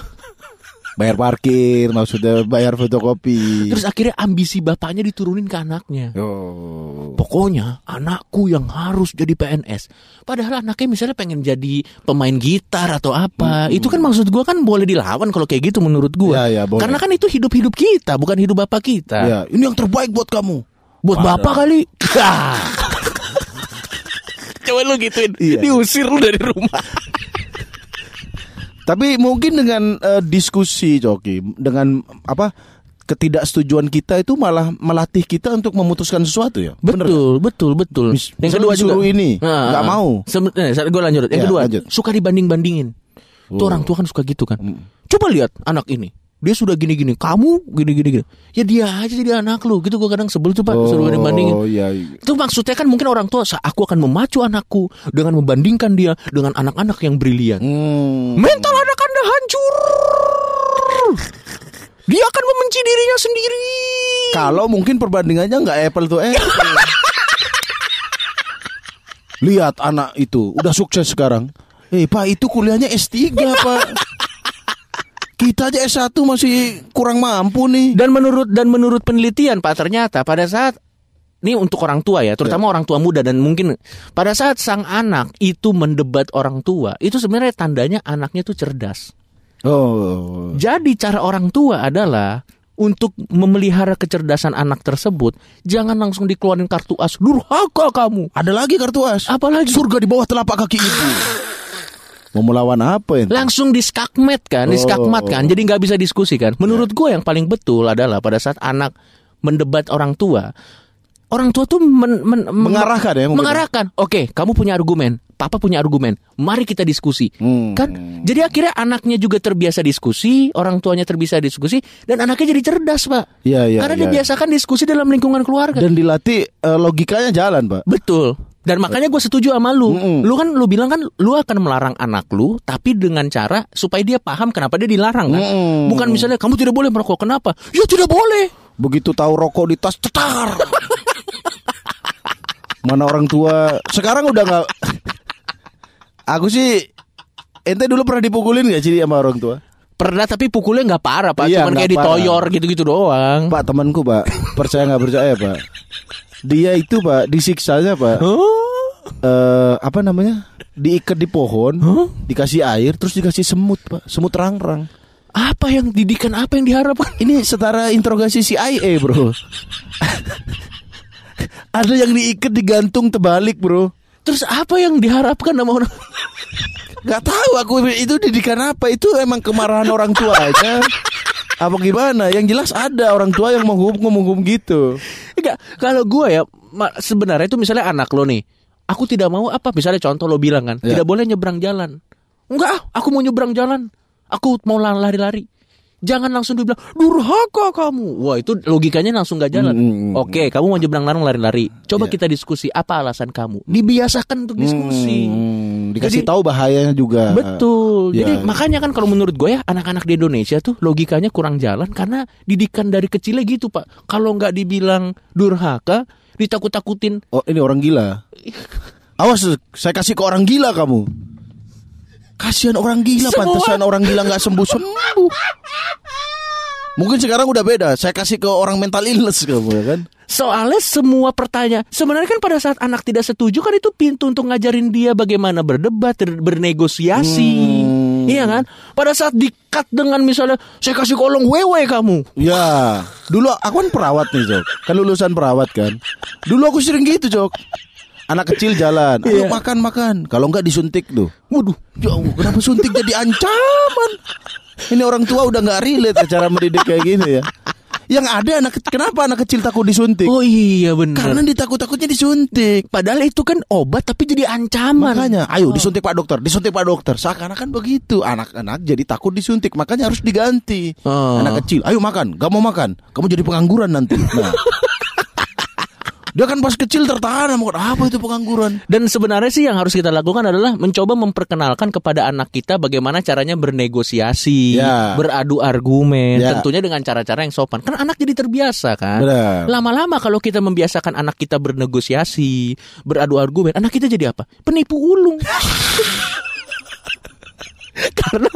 S2: Bayar parkir, maksudnya bayar fotokopi.
S3: Terus akhirnya ambisi bapaknya diturunin ke anaknya.
S2: oh.
S3: Pokoknya anakku yang harus jadi PNS. Padahal anaknya misalnya pengen jadi pemain gitar atau apa. Itu kan maksud gua kan boleh dilawan kalau kayak gitu menurut gua.
S2: Ya, ya, boleh.
S3: Karena kan itu hidup-hidup kita, bukan hidup bapak kita.
S2: Ya, ini yang terbaik buat kamu.
S3: Buat
S2: Parah.
S3: bapak kali. [LAUGHS] Coba lu gituin,
S2: Iya.
S3: diusir lu dari rumah.
S2: Tapi mungkin dengan eh, diskusi Coki, dengan apa ketidaksetujuan kita itu malah melatih kita untuk memutuskan sesuatu ya. Bener
S3: Betul, betul, betul.
S2: Mis-
S3: yang kedua juga
S2: ini,
S3: Nah,
S2: nggak
S3: ah,
S2: mau.
S3: Sem- eh, gue lanjut. Yang
S2: Ya,
S3: kedua,
S2: lanjut.
S3: suka dibanding-bandingin. Tuh orang tua kan suka gitu kan.
S2: Hmm.
S3: Coba lihat anak ini. Dia sudah gini-gini, kamu gini-gini gini. Ya dia aja jadi anak lu. Gitu gue kadang sebel tuh Pak, suruh banding-bandingin.
S2: Oh iya. iya.
S3: Itu maksudnya kan mungkin orang tua "Sa- aku akan memacu anakku dengan membandingkan dia dengan anak-anak yang brilian.
S2: Hmm.
S3: Mental anak Anda hancur. Dia akan membenci dirinya sendiri.
S2: Kalau mungkin perbandingannya nggak apple to apple. [LAUGHS] Lihat anak itu udah sukses sekarang. Eh pak itu kuliahnya S3 pak. [LAUGHS] Kita aja S1 masih kurang mampu nih.
S3: Dan menurut dan menurut penelitian Pak ternyata pada saat ini untuk orang tua ya, terutama orang tua muda dan mungkin pada saat sang anak itu mendebat orang tua, itu sebenarnya tandanya anaknya itu cerdas.
S2: Oh.
S3: Jadi cara orang tua adalah untuk memelihara kecerdasan anak tersebut, jangan langsung dikeluarin kartu as. Durhaka kamu.
S2: Ada lagi kartu as.
S3: Apalagi
S2: Surga di bawah telapak kaki ibu. Mau melawan apa ya?
S3: langsung diskakmet kan, diskakmat kan. Jadi nggak bisa diskusi kan. Menurut gue yang paling betul adalah pada saat anak mendebat orang tua, orang tua tuh men- men-
S2: Mengarahkan ya, mungkin.
S3: mengarahkan. Oke, kamu punya argumen, papa punya argumen. Mari kita diskusi.
S2: Hmm.
S3: Kan? Jadi akhirnya anaknya juga terbiasa diskusi, orang tuanya terbiasa diskusi, dan anaknya jadi cerdas, Pak.
S2: Iya, iya,
S3: Karena
S2: iya.
S3: dibiasakan diskusi dalam lingkungan keluarga.
S2: Dan dilatih eh, logikanya jalan pak.
S3: Betul. Dan makanya gue setuju sama lu.
S2: Mm-mm.
S3: Lu kan lu bilang kan lu akan melarang anak lu tapi dengan cara supaya dia paham kenapa dia dilarang kan.
S2: Mm-mm.
S3: Bukan misalnya kamu tidak boleh merokok. Kenapa? Ya tidak boleh.
S2: Begitu tahu rokok di tas cetar. [LAUGHS] Mana orang tua sekarang udah nggak. Aku sih ente dulu pernah dipukulin gak sih sama orang tua?
S3: Pernah tapi pukulnya nggak parah, Pak.
S2: Iya,
S3: Cuman kayak ditoyor gitu-gitu doang.
S2: Pak temanku pak percaya nggak percaya pak? Dia itu pak disiksanya pak.
S3: Oh.
S2: eh apa namanya? Diikat di pohon,
S3: Hah?
S2: dikasih air, terus dikasih semut pak, semut rang-rang.
S3: Apa yang didikan apa yang diharapkan?
S2: Ini setara interogasi CIA bro. [LAUGHS] Ada yang diikat digantung terbalik bro.
S3: Terus apa yang diharapkan sama orang?
S2: Gak tahu aku itu didikan apa itu emang kemarahan orang tua aja. [LAUGHS] Apa gimana? Yang jelas ada orang tua yang menghukum menghukum gitu.
S3: Enggak, kalau gue ya ma- sebenarnya itu misalnya anak lo nih. Aku tidak mau apa misalnya contoh lo bilang kan,
S2: Ya.
S3: tidak boleh nyebrang jalan. Enggak, aku mau nyebrang jalan. Aku mau la- lari-lari. Jangan langsung dibilang durhaka kamu. Wah, itu logikanya langsung gak jalan.
S2: Hmm,
S3: Oke, kamu mau nyebrang larang lari-lari. Coba
S2: Ya.
S3: kita diskusi apa alasan kamu. Dibiasakan untuk diskusi.
S2: Hmm, dikasih
S3: Jadi-
S2: tahu bahayanya juga.
S3: Betul.
S2: Ya.
S3: Jadi makanya kan kalau menurut gue ya anak-anak di Indonesia tuh logikanya kurang jalan karena didikan dari kecilnya gitu pak. Kalau nggak dibilang durhaka, ditakut-takutin.
S2: Oh ini orang gila. [LAUGHS] Awas, saya kasih ke orang gila kamu. Kasihan orang gila,
S3: Semua-
S2: pantesan orang gila nggak sembuh sembuh. Mungkin sekarang udah beda. Saya kasih ke orang mental illness kamu ya kan.
S3: Soalnya semua pertanyaan sebenarnya kan pada saat anak tidak setuju kan itu pintu untuk ngajarin dia bagaimana berdebat, ber- bernegosiasi.
S2: Hmm.
S3: Iya kan? Pada saat dikat dengan misalnya saya kasih kolong wewe kamu.
S2: Ya, dulu aku kan perawat nih, Jok. Kan lulusan perawat kan. Dulu aku sering gitu, Jok. Anak kecil jalan, ayo
S3: Iya.
S2: makan makan. Kalau nggak disuntik tuh.
S3: Waduh,
S2: Ya Allah, kenapa suntik jadi ancaman? Ini orang tua udah nggak relate ya cara mendidik kayak gini ya. Yang ada anak kecil, kenapa anak kecil takut disuntik?
S3: oh iya benar.
S2: Karena ditakut-takutnya disuntik.
S3: Padahal itu kan obat tapi jadi ancaman.
S2: Makanya, ayo disuntik Pak Dokter, disuntik Pak Dokter. Seakan-akan begitu. Anak-anak jadi takut disuntik, makanya harus diganti.
S3: Oh.
S2: Anak kecil, ayo makan, gak mau makan, kamu jadi pengangguran nanti. Nah. Dia kan pas kecil tertahan sama apa itu pengangguran.
S3: Dan sebenarnya sih yang harus kita lakukan adalah mencoba memperkenalkan kepada anak kita bagaimana caranya bernegosiasi,
S2: Ya.
S3: beradu argumen,
S2: Ya.
S3: tentunya dengan cara-cara yang sopan. Kan anak jadi terbiasa kan. Lama-lama kalau kita membiasakan anak kita bernegosiasi, beradu argumen, anak kita jadi apa? Penipu ulung. [LAUGHS] Karena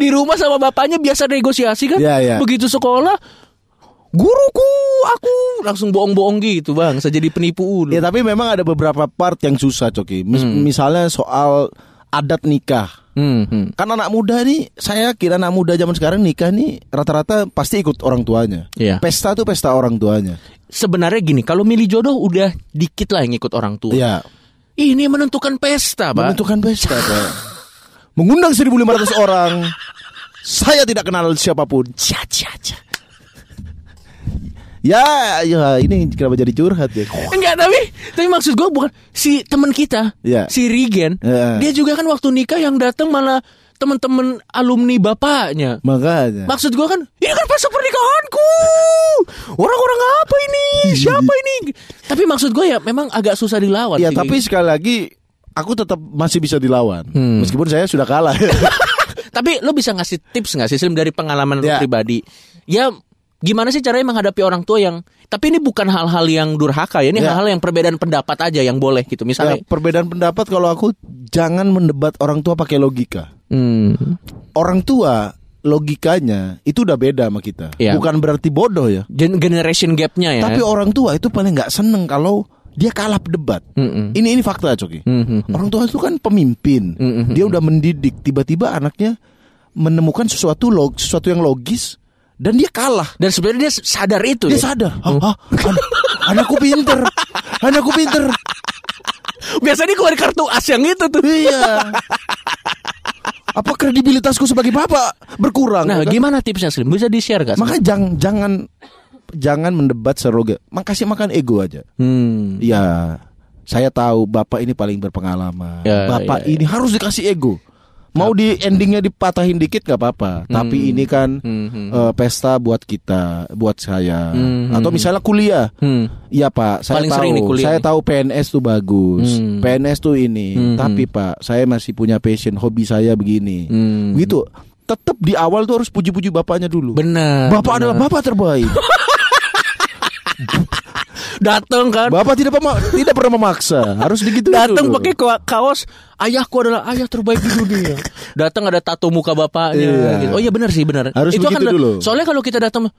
S3: di rumah sama bapaknya biasa negosiasi kan.
S2: Ya, ya.
S3: Begitu sekolah, guruku, aku langsung bohong-bohong gitu bang. Saya jadi penipu ulung.
S2: Ya tapi memang ada beberapa part yang susah Coki. Mis- Misalnya soal adat nikah.
S3: Hmm, hmm.
S2: Kan anak muda nih, saya kira anak muda zaman sekarang nikah nih rata-rata pasti ikut orang tuanya.
S3: Iya.
S2: Pesta tuh pesta orang tuanya.
S3: Sebenarnya gini, kalau milih jodoh udah dikit lah yang ikut orang tua.
S2: Iya.
S3: Ini menentukan pesta, Pak.
S2: Menentukan pesta, [LAUGHS] Pak. Mengundang 1500 orang. Saya tidak kenal siapa pun. Cia, cia, cia. Ya, ya ini kenapa jadi curhat ya?
S3: Enggak tapi tapi maksud gue bukan si teman kita
S2: Iya.
S3: si Rigen
S2: Iya.
S3: dia juga kan waktu nikah yang datang malah teman-teman alumni bapaknya.
S2: Makanya.
S3: Maksud gue kan ini kan pas pernikahanku orang-orang apa ini siapa ini? Tapi maksud gue ya memang agak susah dilawan.
S2: Ya
S3: sih.
S2: tapi sekali lagi aku tetap masih bisa dilawan.
S3: Hmm.
S2: Meskipun saya sudah kalah. [LAUGHS]
S3: Tapi lo bisa ngasih tips nggak sih Slim dari pengalaman lo
S2: Ya.
S3: pribadi? Ya gimana sih caranya menghadapi orang tua yang tapi ini bukan hal-hal yang durhaka ya, ini
S2: Ya.
S3: hal-hal yang perbedaan pendapat aja yang boleh gitu.
S2: Ya,
S3: Misalnya
S2: perbedaan pendapat kalau aku jangan mendebat orang tua pakai logika.
S3: hmm,
S2: Orang tua logikanya itu udah beda sama kita.
S3: Iya.
S2: Bukan berarti bodoh ya.
S3: gen- generation gapnya ya.
S2: Tapi orang tua itu paling nggak seneng kalau dia kalah debat.
S3: Mm-mm.
S2: Ini ini fakta Coki.
S3: Mhm.
S2: Orang tua itu kan pemimpin.
S3: Mm-mm.
S2: Dia udah mendidik. Tiba-tiba anaknya menemukan sesuatu log, sesuatu yang logis dan dia kalah.
S3: Dan sebenarnya dia sadar itu
S2: Dia
S3: ya.
S2: sadar. "Hah, hah, an- anakku pinter. Anakku pinter. [LAUGHS]
S3: Biasanya keluar kartu as yang itu tuh.
S2: Iya. Apa kredibilitasku sebagai bapak berkurang?
S3: Nah,
S2: ya kan?
S3: gimana tipsnya Slim? Bisa di-share gak?
S2: Makanya jangan jangan jangan mendebat seroga. Makasih makan ego aja.
S3: Hmm.
S2: Ya, saya tahu bapak ini paling berpengalaman.
S3: Ya,
S2: bapak
S3: ya,
S2: ini harus dikasih ego. Mau di endingnya dipatahin dikit gak apa-apa. Tapi ini kan
S3: Hmm.
S2: eh, pesta buat kita, buat saya.
S3: Hmm.
S2: Atau misalnya kuliah.
S3: Hmm.
S2: Iya Pak, saya
S3: Paling
S2: tahu.
S3: sering nih kuliah
S2: saya
S3: nih.
S2: tahu PNS tuh bagus.
S3: Hmm.
S2: PNS tuh ini.
S3: Hmm.
S2: Tapi Pak, saya masih punya passion, hobi saya begini.
S3: Hmm.
S2: Gitu. Tetap di awal tuh harus puji-puji bapaknya dulu.
S3: Benar.
S2: Bapak adalah bapak terbaik. [LAUGHS]
S3: datang kan.
S2: bapak tidak pema- tidak pernah memaksa. Harus begitu
S3: Datang pakai ka- kaos ayahku adalah ayah terbaik di dunia. Datang ada tato muka bapaknya.
S2: Iya.
S3: gitu. Oh iya benar sih benar.
S2: Harus
S3: Itu
S2: begitu
S3: akan-
S2: dulu.
S3: Soalnya kalau kita datang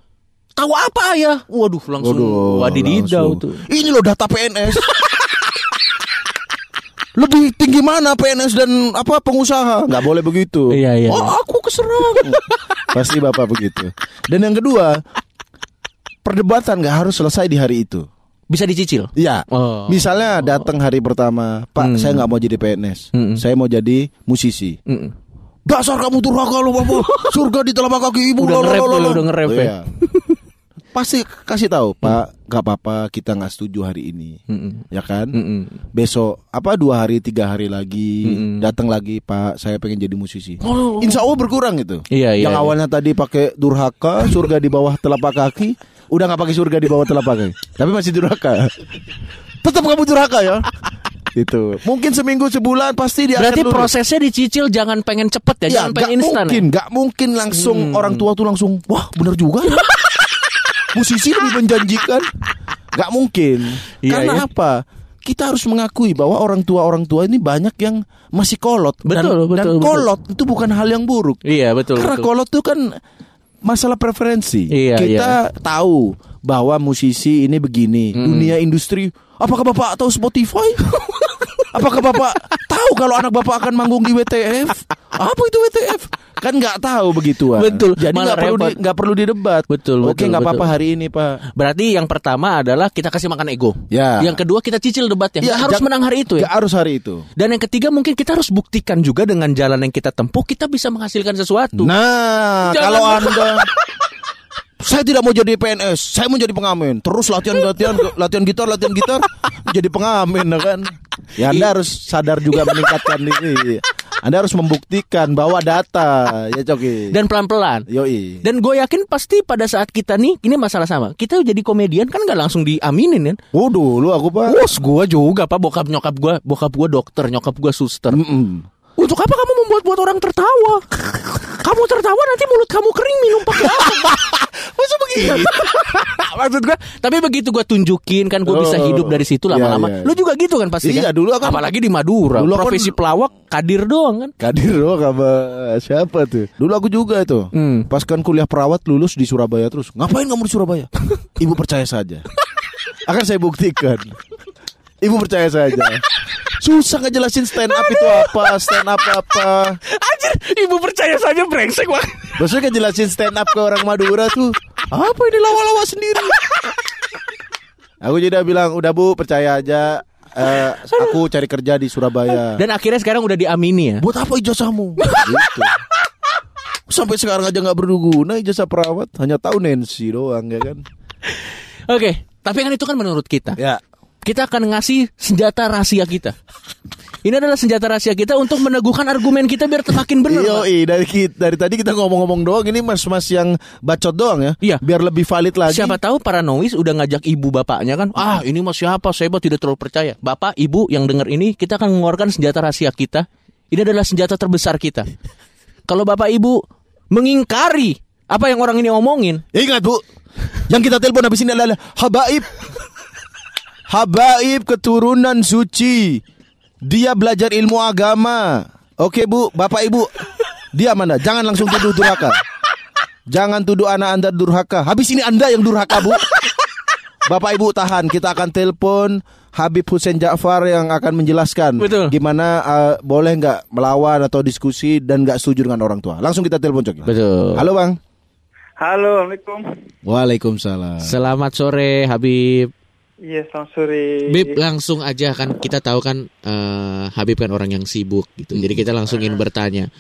S3: tahu apa ayah? Waduh langsung
S2: Waduh,
S3: wadididau
S2: langsung.
S3: tuh.
S2: Ini loh data PNS. Lebih tinggi mana PNS dan apa pengusaha? Nggak boleh begitu.
S3: Iya, iya,
S2: Oh, aku keserang. [LAUGHS] Pasti bapak begitu. Dan yang kedua, perdebatan nggak harus selesai di hari itu.
S3: Bisa dicicil.
S2: Iya.
S3: Oh.
S2: Misalnya datang hari pertama, Pak,
S3: Hmm.
S2: saya nggak mau jadi PNS,
S3: Hmm.
S2: saya mau jadi musisi.
S3: Mm-mm.
S2: Dasar kamu durhaka lu bapak [LAUGHS] Surga di telapak kaki ibu
S3: Udah
S2: lo, lo,
S3: nge-rap
S2: lo,
S3: tuh,
S2: lo.
S3: udah nge-rap ya.
S2: Iya. [LAUGHS] Pasti kasih tahu Pak Gak apa-apa kita nggak setuju hari ini
S3: Mm-mm.
S2: Ya kan
S3: Mm-mm.
S2: Besok Apa dua hari tiga hari lagi
S3: Mm-mm.
S2: Datang lagi Pak Saya pengen jadi musisi
S3: Oh.
S2: Insya Allah berkurang itu
S3: Iya, iya,
S2: Yang
S3: iya.
S2: awalnya tadi pakai durhaka Surga di bawah telapak kaki Udah nggak pakai surga di bawah telapak kaki Tapi masih durhaka Tetap kamu durhaka ya Itu Mungkin seminggu sebulan Pasti dia
S3: Berarti
S2: akan
S3: prosesnya dicicil jangan pengen cepet ya,
S2: Ya,
S3: jangan pengen instan. ya?
S2: mungkin, nggak mungkin langsung
S3: Hmm.
S2: orang tua tuh langsung, wah bener juga ya. Musisi lebih menjanjikan, nggak mungkin.
S3: Iya,
S2: Karena
S3: iya.
S2: apa? Kita harus mengakui bahwa orang tua orang tua ini banyak yang masih kolot. dan,
S3: Betul, betul,
S2: dan
S3: betul.
S2: kolot itu bukan hal yang buruk.
S3: Iya betul.
S2: Karena
S3: betul.
S2: kolot itu kan masalah preferensi.
S3: Iya,
S2: Kita tahu bahwa musisi ini begini,
S3: Hmm.
S2: dunia industri. Apakah bapak tahu Spotify? [LAUGHS] Apakah bapak tahu kalau anak bapak akan manggung di WTF? Apa itu WTF? Kan nggak tahu begituan.
S3: Betul,
S2: Jadi nggak perlu nggak perlu didebat.
S3: Betul,
S2: Oke nggak apa-apa hari ini pak.
S3: Berarti yang pertama adalah kita kasih makan ego.
S2: Ya.
S3: Yang kedua kita cicil debatnya.
S2: Ya,
S3: harus menang hari itu ya.
S2: Harus hari itu.
S3: Dan yang ketiga mungkin kita harus buktikan juga dengan jalan yang kita tempuh kita bisa menghasilkan sesuatu.
S2: Nah,
S3: Jangan-
S2: kalau anda saya tidak mau jadi PNS, saya mau jadi pengamen. Terus latihan latihan latihan gitar, latihan gitar, [LAUGHS] jadi pengamen ya kan. Ya Anda harus sadar juga meningkatkan [LAUGHS] diri. Anda harus membuktikan bahwa data ya Coki.
S3: Dan pelan-pelan.
S2: Yoi.
S3: Dan gue yakin pasti pada saat kita nih, ini masalah sama. Kita jadi komedian kan nggak langsung diaminin kan?
S2: Oh dulu aku pak.
S3: Bos gue juga pak, bokap nyokap gue, bokap gue dokter, nyokap gue suster.
S2: Mm-mm.
S3: Untuk apa kamu membuat-buat orang tertawa? Kamu tertawa nanti mulut kamu kering minum pakai apa? [LAUGHS]
S2: Masa begitu? [LAUGHS]
S3: Maksud gue, tapi begitu gue tunjukin kan gue bisa
S2: Oh.
S3: hidup dari situ
S2: Iya,
S3: lama-lama.
S2: iya.
S3: Lu juga gitu kan pasti
S2: Iya,
S3: kan?
S2: dulu kan-
S3: Apalagi di Madura,
S2: Dulu
S3: profesi pelawak kadir doang kan?
S2: Kadir doang sama siapa tuh? Dulu aku juga itu.
S3: Hmm.
S2: Pas kan kuliah perawat lulus di Surabaya terus. Ngapain kamu di Surabaya? [LAUGHS] Ibu percaya saja. Akan saya buktikan. Ibu percaya saja. Susah ngejelasin stand up itu apa, stand up apa.
S3: Anjir, ibu percaya saja brengsek wah.
S2: Maksudnya ngejelasin stand up ke orang Madura tuh. Apa ini lawa-lawa sendiri? Aku jadi bilang, udah bu percaya aja. Eh, aku cari kerja di Surabaya.
S3: Dan akhirnya sekarang udah diamini ya.
S2: Buat apa ijazahmu? gitu. Sampai sekarang aja nggak berguna ijazah perawat, hanya tahu Nancy doang ya kan.
S3: Oke, tapi kan itu kan menurut kita.
S2: Ya.
S3: Kita akan ngasih senjata rahasia kita. Ini adalah senjata rahasia kita untuk meneguhkan argumen kita biar makin benar.
S2: Yoi, dari dari tadi kita ngomong-ngomong doang ini mas-mas yang bacot doang ya.
S3: Iya.
S2: Biar lebih valid lagi.
S3: Siapa tahu paranoid udah ngajak ibu bapaknya kan, ah ini mas siapa, saya tidak terlalu percaya. Bapak, ibu yang dengar ini, kita akan mengeluarkan senjata rahasia kita. Ini adalah senjata terbesar kita. Kalau bapak ibu mengingkari apa yang orang ini omongin,
S2: Ya, ingat Bu, yang kita telepon habis ini adalah Habaib. Habaib keturunan suci. Dia belajar ilmu agama. Oke Bu, Bapak Ibu. Dia mana? Jangan langsung tuduh durhaka. Jangan tuduh anak Anda durhaka. Habis ini Anda yang durhaka Bu. Bapak Ibu tahan, kita akan telepon Habib Hussein Ja'far yang akan menjelaskan
S3: Betul.
S2: gimana uh, boleh nggak melawan atau diskusi dan nggak setuju dengan orang tua. Langsung kita telepon Coki.
S3: Betul.
S2: Halo Bang.
S4: Halo, Assalamualaikum.
S2: Waalaikumsalam.
S3: Selamat sore Habib.
S4: Iya, selamat sore.
S3: Bib langsung aja kan kita tahu kan eh, Habib kan orang yang sibuk gitu. Jadi kita langsung ingin bertanya.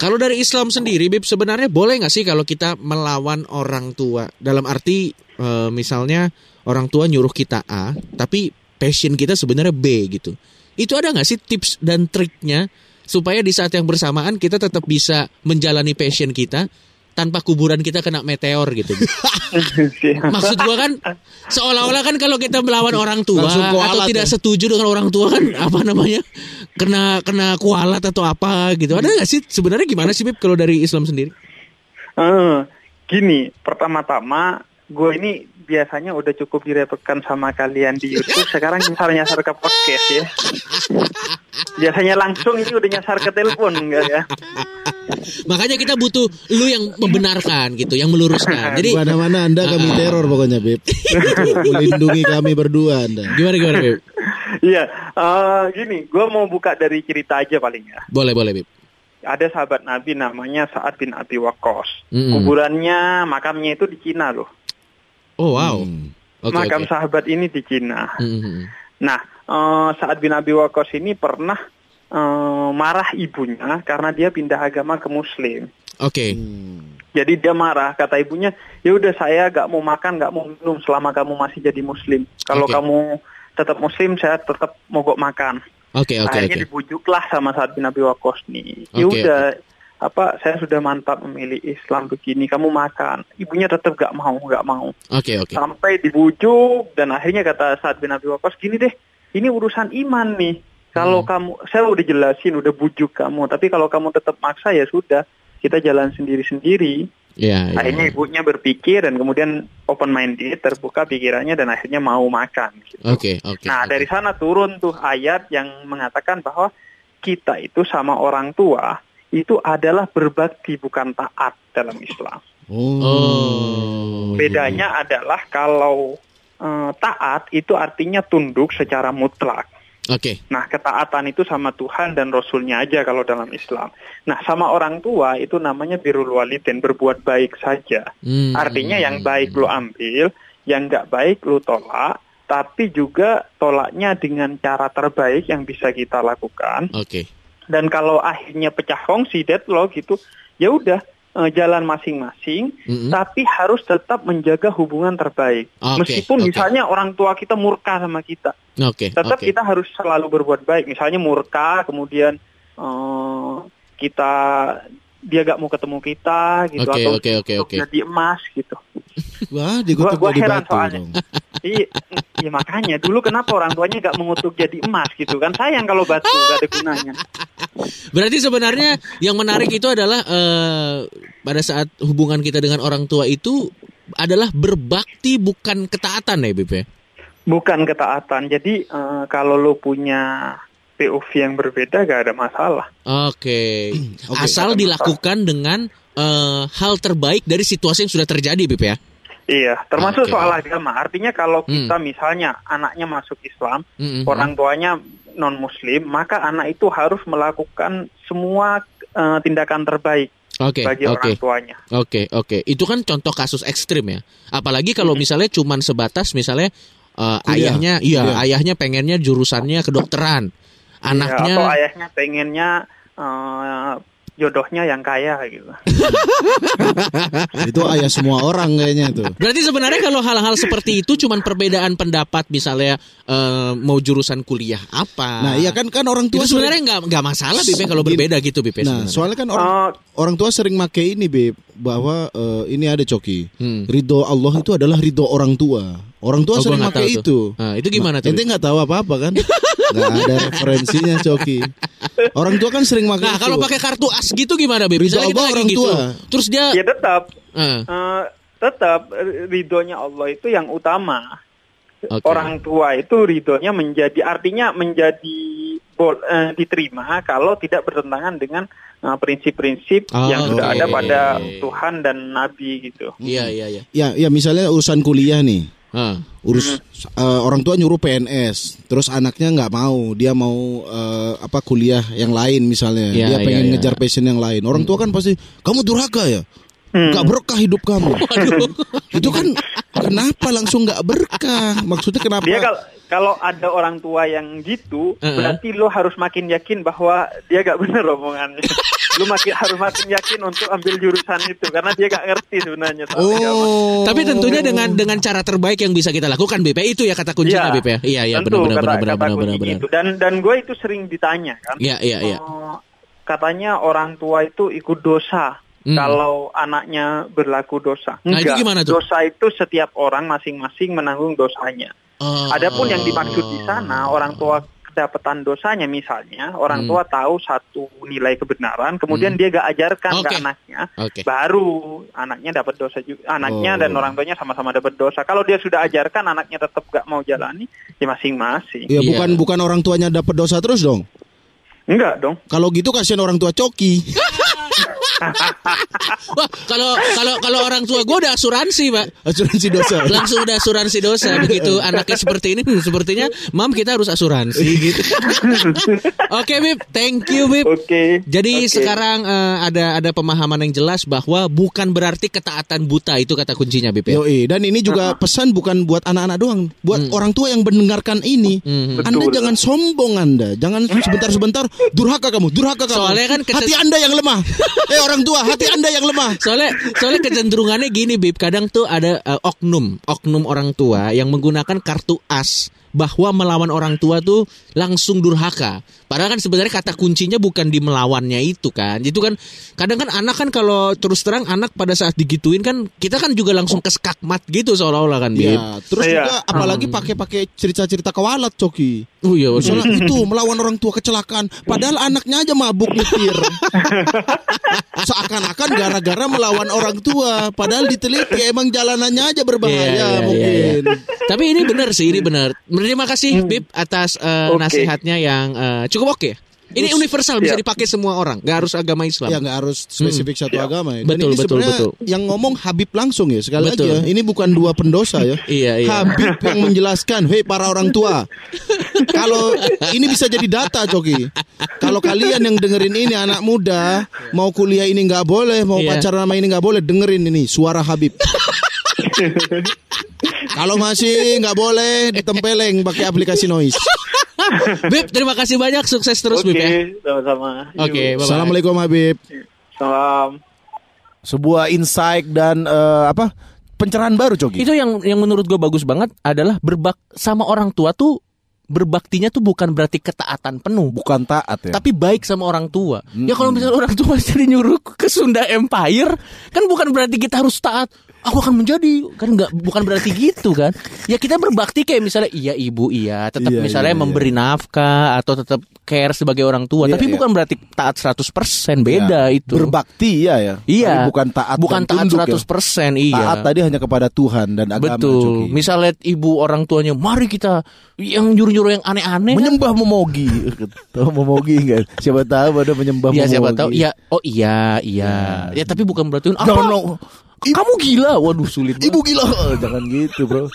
S3: Kalau dari Islam sendiri Bib sebenarnya boleh nggak sih kalau kita melawan orang tua? Dalam arti eh, misalnya orang tua nyuruh kita A, tapi passion kita sebenarnya B gitu. Itu ada nggak sih tips dan triknya supaya di saat yang bersamaan kita tetap bisa menjalani passion kita tanpa kuburan kita kena meteor gitu. [LAUGHS] Maksud gua kan seolah-olah kan kalau kita melawan orang tua atau tidak
S2: ya.
S3: setuju dengan orang tua kan apa namanya kena kena kualat atau apa gitu. Ada nggak sih sebenarnya gimana sih Bib kalau dari Islam sendiri?
S4: Eh, gini, pertama-tama gue ini biasanya udah cukup direpotkan sama kalian di YouTube. Sekarang nyasar-nyasar ke podcast ya. [LAUGHS] Biasanya langsung ini udah nyasar ke telepon enggak ya? [LAUGHS]
S3: Makanya kita butuh lu yang membenarkan gitu, yang meluruskan. [LAUGHS] Jadi
S5: mana-mana Anda kami teror pokoknya, Beb. [LAUGHS] Melindungi kami berdua Anda.
S3: gimana gimana Bib?
S4: Iya, eh, gini, gue mau buka dari cerita aja paling ya.
S3: Boleh boleh Bib.
S4: Ada sahabat Nabi namanya Sa'ad bin Abi Waqqas.
S3: Mm-mm.
S4: Kuburannya, makamnya itu di Cina loh.
S3: Oh wow.
S5: Hmm.
S3: Oke
S4: Makam
S3: oke.
S4: sahabat ini di Cina.
S3: Mm-mm.
S4: Nah, eh, saat bin Abi Waqqas ini pernah eh, marah ibunya karena dia pindah agama ke Muslim.
S3: Oke.
S4: Jadi dia marah, kata ibunya, ya udah saya gak mau makan, gak mau minum selama kamu masih jadi Muslim. Kalau
S3: Oke.
S4: kamu tetap Muslim, saya tetap mogok makan.
S3: Oke oke
S4: Akhirnya
S3: oke.
S4: dibujuklah sama saat bin Abi Waqqas nih. Ya udah, apa saya sudah mantap memilih Islam begini, kamu makan. Ibunya tetap gak mau, gak mau.
S3: Oke oke.
S4: sampai dibujuk dan akhirnya kata Sa'ad bin Abi Waqqas gini deh ini urusan iman nih kalau
S3: Hmm.
S4: kamu saya udah jelasin udah bujuk kamu tapi kalau kamu tetap maksa ya sudah kita jalan sendiri-sendiri
S3: Ya, ya.
S4: akhirnya ibunya berpikir dan kemudian open minded terbuka pikirannya dan akhirnya mau makan gitu.
S3: Oke oke.
S4: nah
S3: oke.
S4: dari sana turun tuh ayat yang mengatakan bahwa kita itu sama orang tua itu adalah berbakti bukan taat dalam Islam
S3: Oh.
S4: Bedanya adalah kalau eh, taat itu artinya tunduk secara mutlak.
S3: Oke.
S4: Nah, ketaatan itu sama Tuhan dan Rasulnya aja kalau dalam Islam. Nah, sama orang tua itu namanya birrul walidin, berbuat baik saja.
S3: Hmm.
S4: Artinya yang baik lo ambil, yang nggak baik lo tolak, tapi juga tolaknya dengan cara terbaik yang bisa kita lakukan.
S3: Oke.
S4: Dan kalau akhirnya pecah kongsi deadlock gitu, ya udah eh, jalan masing-masing,
S3: Mm-mm.
S4: tapi harus tetap menjaga hubungan terbaik.
S3: Oke,
S4: Meskipun
S3: oke.
S4: misalnya orang tua kita murka sama kita,
S3: Oke.
S4: tetap
S3: oke.
S4: kita harus selalu berbuat baik. Misalnya murka, kemudian eh, kita dia gak mau ketemu kita gitu
S3: Oke,
S4: atau
S3: oke,
S4: untuk
S3: oke.
S4: jadi emas gitu. [LAUGHS]
S5: Wah,
S4: Gua,
S5: dikutuk
S4: gua heran soalnya.
S5: Dong.
S4: Iya, iya makanya dulu kenapa orang tuanya gak mengutuk jadi emas gitu kan? Sayang kalau batu gak ada gunanya.
S3: Berarti sebenarnya yang menarik itu adalah eh, pada saat hubungan kita dengan orang tua itu adalah berbakti bukan ketaatan ya Bib ya?
S4: Bukan ketaatan. Jadi eh, kalau lo punya POV yang berbeda gak ada masalah.
S3: Oke. [CLEARS THROAT]
S5: Oke.
S3: Asal dilakukan dengan eh, hal terbaik dari situasi yang sudah terjadi Bib ya?
S4: Iya, termasuk
S3: Oke.
S4: soal agama. Artinya kalau
S3: Hmm.
S4: kita misalnya anaknya masuk Islam,
S3: Mm-mm.
S4: orang tuanya non Muslim, maka anak itu harus melakukan semua eh, tindakan terbaik
S3: Oke,
S4: bagi
S3: oke.
S4: orang tuanya.
S3: Oke, oke. Itu kan contoh kasus ekstrim ya. Apalagi kalau misalnya cuman sebatas misalnya
S5: Kuliah.
S3: ayahnya iya,
S5: Kuliah.
S3: ayahnya pengennya jurusannya kedokteran.
S4: Ya,
S3: Anaknya
S4: atau ayahnya pengennya eh, jodohnya yang kaya gitu. [LAUGHS]
S2: Itu ayah semua orang kayaknya tuh.
S3: Berarti sebenarnya kalau hal-hal seperti itu cuman perbedaan pendapat misalnya eh, mau jurusan kuliah apa.
S2: Nah, iya kan kan orang tua
S3: itu sebenarnya nggak nggak masalah Bipe kalau berbeda gitu Bipe.
S2: Nah,
S3: sebenarnya.
S2: soalnya kan orang
S4: Oh,
S2: orang tua sering make ini, Beb, bahwa eh, ini ada coki.
S3: Hmm.
S2: Ridho Allah itu adalah ridho orang tua. Orang tua
S3: Oh,
S2: sering
S3: tahu
S2: itu.
S3: Nah, itu gimana tuh,
S2: Ente nggak tahu apa-apa kan? [LAUGHS] Nggak ada referensinya, coki. Orang tua kan sering make
S3: Nah, kalau pakai kartu as gitu gimana, Beb? Misalnya kita
S2: orang
S3: gitu.
S2: tua.
S3: Terus dia
S4: ya tetap
S3: eh,
S4: eh, tetap ridhonya Allah itu yang utama.
S3: Oke.
S4: Orang tua itu ridhonya menjadi artinya menjadi bol, eh, diterima kalau tidak bertentangan dengan eh, prinsip-prinsip
S3: Oh,
S4: yang sudah
S3: oke.
S4: ada pada Tuhan dan Nabi gitu.
S3: Iya, iya, iya.
S2: Ya, ya misalnya urusan kuliah nih.
S3: Ah.
S2: Urus eh, orang tua nyuruh PNS, terus anaknya nggak mau, dia mau eh, apa kuliah yang lain misalnya,
S3: Iya,
S2: dia
S3: iya,
S2: pengen
S3: iya.
S2: ngejar passion yang lain. Orang tua kan pasti kamu durhaka ya,
S4: Hmm.
S2: nggak berkah hidup kamu. [LAUGHS] Itu kan kenapa langsung nggak berkah? Maksudnya kenapa?
S4: Dia kalau kalau ada orang tua yang gitu,
S3: Heeh.
S4: berarti lo harus makin yakin bahwa dia gak bener omongannya. [LAUGHS] lo makin harus makin yakin untuk ambil jurusan itu karena dia gak ngerti sebenarnya.
S2: Oh,
S3: Tapi tentunya dengan dengan cara terbaik yang bisa kita lakukan BP itu ya kata kuncinya BP ya. Iya, iya,
S4: tentu
S3: benar benar benar benar benar benar.
S4: Dan dan gue itu sering ditanya kan.
S3: Iya, iya, iya.
S4: Oh, katanya orang tua itu ikut dosa
S3: Hmm.
S4: kalau anaknya berlaku dosa.
S3: Nah, itu
S4: Enggak.
S3: gimana tuh?
S4: Dosa itu setiap orang masing-masing menanggung dosanya.
S3: Oh.
S4: Adapun yang dimaksud di sana orang tua kedapatan dosanya misalnya orang
S3: Hmm.
S4: tua tahu satu nilai kebenaran kemudian
S3: Hmm.
S4: dia gak ajarkan ke
S3: Oke.
S4: anaknya
S3: Oke.
S4: baru anaknya dapat dosa juga anaknya
S2: Oh.
S4: dan orang tuanya sama-sama dapat dosa kalau dia sudah ajarkan anaknya tetap gak mau jalani ya masing-masing
S2: ya
S3: Iya.
S2: bukan bukan orang tuanya dapat dosa terus dong.
S4: enggak dong
S2: Kalau gitu kasihan orang tua coki. [LAUGHS] [LAUGHS]
S3: Wah, kalau kalau kalau orang tua gue udah asuransi, Pak.
S2: Asuransi dosa.
S3: Langsung udah asuransi dosa begitu [LAUGHS] anaknya seperti ini hmm, sepertinya mam kita harus asuransi [LAUGHS] gitu. Oke, Bib, thank you, Bib.
S4: oke
S3: Jadi
S4: Oke.
S3: sekarang eh, ada ada pemahaman yang jelas bahwa bukan berarti ketaatan buta itu kata kuncinya, Bib. ya?
S2: Yoi, dan ini juga pesan bukan buat anak-anak doang, buat
S3: Hmm.
S2: orang tua yang mendengarkan ini.
S3: Hmm.
S2: Anda
S4: Betul.
S2: jangan sombong Anda, jangan sebentar-sebentar durhaka kamu, durhaka kamu.
S3: Soalnya kan
S2: hati Anda yang lemah. [LAUGHS] eh orang tua, hati Anda yang lemah.
S3: Soalnya soalnya kecenderungannya gini Bib, kadang tuh ada eh, oknum, oknum orang tua yang menggunakan kartu as bahwa melawan orang tua tuh langsung durhaka. Padahal kan sebenarnya kata kuncinya bukan di melawannya itu kan. Itu kan kadang kan anak kan kalau terus terang anak pada saat digituin kan kita kan juga langsung keskakmat gitu seolah-olah kan Bib.
S2: Ya, terus
S4: Iya.
S2: juga apalagi pakai-pakai cerita-cerita kewalat, Coki.
S3: Oh iya,
S2: Misalnya itu melawan orang tua kecelakaan, padahal anaknya aja mabuk nyetir. [LAUGHS] Seakan-akan gara-gara melawan orang tua, padahal diteliti emang jalanannya aja berbahaya
S3: Iya, iya,
S2: mungkin.
S3: Tapi ini benar sih, ini benar. Terima kasih Bib atas eh,
S4: Oke.
S3: nasihatnya yang eh, cukup oke. Ini universal bisa
S4: Siap.
S3: dipakai semua orang, nggak harus agama Islam.
S2: Ya nggak harus spesifik satu
S4: Siap.
S2: agama ya. Dan
S3: Betul,
S2: ini
S3: betul, betul.
S2: Yang ngomong Habib langsung ya sekali
S3: Betul.
S2: lagi ya. Ini bukan dua pendosa ya. [LAUGHS]
S3: Iya, iya.
S2: Habib yang menjelaskan, hei para orang tua, kalau ini bisa jadi data, Coki. Kalau kalian yang dengerin ini anak muda mau kuliah ini nggak boleh, mau
S3: Iya.
S2: pacaran sama ini nggak boleh, dengerin ini suara Habib. Kalau masih nggak boleh ditempeleng pakai aplikasi noise.
S3: Bib, terima kasih banyak, sukses terus
S4: oke
S3: Bib ya.
S4: sama-sama
S3: Oke.
S2: Assalamualaikum Habib.
S4: salam
S6: Sebuah insight dan eh, apa pencerahan baru Coki.
S3: Itu yang yang menurut gue bagus banget adalah berbak sama orang tua tuh berbaktinya tuh bukan berarti ketaatan penuh.
S6: Bukan taat ya.
S3: Tapi baik sama orang tua. Ya kalau misalnya orang tua [LAUGHS] jadi nyuruh ke Sunda Empire, kan bukan berarti kita harus taat. Aku akan menjadi kan nggak bukan berarti gitu kan. Ya kita berbakti kayak misalnya iya ibu iya, tetap
S6: Iya,
S3: misalnya
S6: iya, iya.
S3: memberi nafkah atau tetap care sebagai orang tua,
S6: Iya,
S3: tapi
S6: iya.
S3: bukan berarti taat 100% beda
S6: Ya,
S3: itu.
S6: Berbakti ya ya.
S3: Iya.
S6: Tapi bukan taat
S3: Bukan taat
S6: tunduk ya.
S3: 100% iya.
S6: Taat tadi hanya kepada Tuhan dan agama
S3: Betul.
S6: Coki.
S3: Misalnya ibu orang tuanya, mari kita yang nyuruh-nyuruh yang aneh-aneh. kan?
S6: Menyembah memogi. [LAUGHS] Tahu memogi enggak? Siapa tahu ada menyembah
S3: Ya
S6: memogi.
S3: siapa tahu. Ya, oh iya, iya. Ya, tapi bukan berarti apa?
S6: Lo-
S3: Kamu gila. Waduh, sulit. banget.
S6: Ibu gila. [LAUGHS] Jangan gitu, Bro.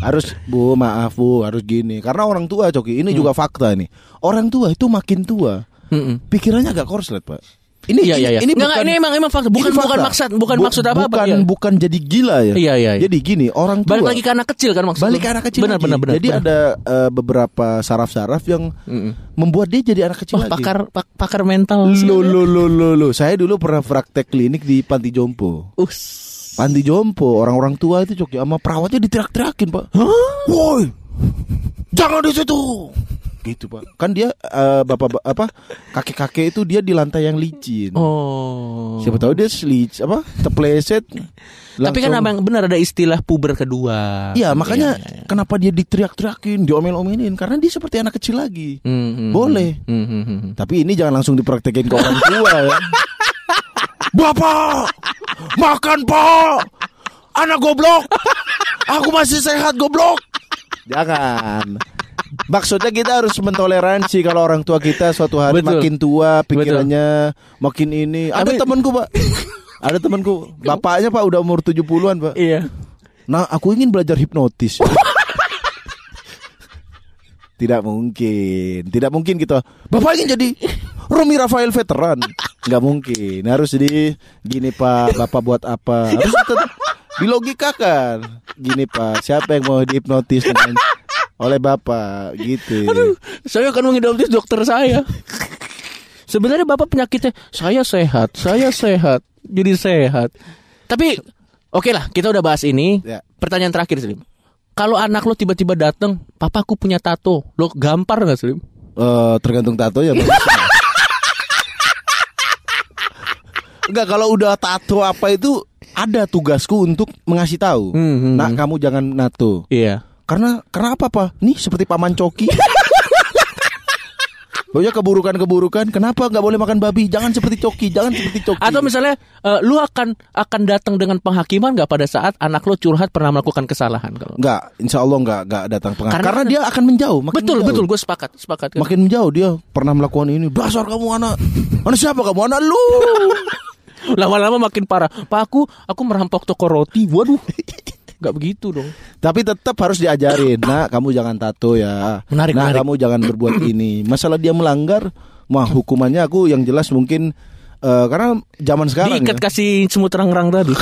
S6: Harus Bu, maaf Bu, harus gini. Karena orang tua Coki, ini juga fakta nih. Orang tua itu makin tua,
S3: Mm-mm.
S6: pikirannya agak korslet, Pak.
S2: Ini
S3: Iya iya iya.
S2: ini
S3: enggak,
S2: bukan
S3: ini emang emang fakta. Bukan
S2: ini
S3: bukan
S2: fakta.
S3: maksud bukan
S2: Bu-
S3: maksud apa apa.
S2: Bukan
S3: Iya.
S2: bukan jadi gila ya.
S3: Iya, iya, iya.
S2: Jadi gini, orang tua
S3: Balik lagi ke anak kecil kan maksudnya.
S2: balik ke anak kecil
S3: Benar
S2: lagi.
S3: benar benar.
S2: Jadi
S3: benar.
S2: ada eh, beberapa saraf-saraf yang
S3: Mm-mm.
S2: membuat dia jadi anak kecil
S3: Wah,
S2: lagi.
S3: pakar pak- pakar mental.
S2: Lo lo lo lo lo. Saya dulu pernah praktek klinik di panti jompo.
S3: Us.
S2: Panti jompo, orang-orang tua itu cok sama perawatnya diteriak-teriakin pak. Woi, jangan di situ. Gitu pak. Kan dia eh, bapak apa kakek-kakek itu dia di lantai yang licin.
S3: Oh.
S2: Siapa tahu dia slic apa terpleset.
S3: Tapi kan abang benar ada istilah puber kedua.
S2: Iya makanya
S3: iya, iya.
S2: kenapa dia diteriak-teriakin, diomel-omelin karena dia seperti anak kecil lagi.
S3: Hmm, hmm,
S2: Boleh.
S3: hmm, hmm.
S2: Tapi ini jangan langsung dipraktekin ke orang tua ya. Bapak, makan pak, anak goblok, aku masih sehat goblok. Jangan. Maksudnya kita harus mentoleransi kalau orang tua kita suatu hari
S3: Betul.
S2: makin tua, pikirannya makin ini. Ada
S3: Tapi-
S2: temanku pak, ada temanku, bapaknya pak udah umur 70-an pak.
S3: Iya.
S2: Nah, aku ingin belajar hipnotis. tidak mungkin, tidak mungkin kita. Bapak ingin jadi Romi Rafael veteran. Nggak mungkin. Harus di gini Pak, Bapak buat apa? Harus tetap dilogikakan. Gini Pak, siapa yang mau dihipnotis dengan oleh Bapak gitu. [LAUGHS]
S3: Saya akan menghipnotis dokter saya. Sebenarnya bapak penyakitnya saya sehat, saya sehat, jadi sehat. Tapi oke lah, kita udah bahas ini.
S2: Ya.
S3: Pertanyaan terakhir Slim. Kalau anak lo tiba-tiba datang, papaku punya tato, lo gampar nggak Slim?
S2: Eh, tergantung tato ya. Enggak [LAUGHS] kalau udah tato apa itu ada tugasku untuk mengasih tahu.
S3: Hmm, hmm,
S2: Nah,
S3: hmm.
S2: kamu jangan nato.
S3: Iya.
S2: Karena karena apa pak? Nih seperti paman coki. [LAUGHS] Pokoknya keburukan-keburukan. Kenapa nggak boleh makan babi? Jangan seperti coki. Jangan seperti coki.
S3: Atau misalnya eh, lu akan akan datang dengan penghakiman nggak pada saat anak lo curhat pernah melakukan kesalahan kalau
S2: nggak, insya Allah nggak nggak datang pengaruh.
S3: Karena-
S2: Karena, dia akan menjauh. Makin
S3: betul
S2: menjauh.
S3: betul gue sepakat sepakat kan.
S2: Makin menjauh dia pernah melakukan ini. Dasar kamu anak. Anak siapa kamu? Anak lu. [LAUGHS]
S3: lama-lama makin parah pak aku aku merampok toko roti waduh [LAUGHS] nggak begitu dong
S2: Tapi tetap harus diajarin. Nah, kamu jangan tato ya.
S3: Menarik,
S2: nah,
S3: menarik.
S2: kamu jangan berbuat ini. Masalah dia melanggar, mah hukumannya aku yang jelas mungkin eh, karena zaman sekarang
S3: diikat
S2: ya.
S3: kasih semut rang-rang tadi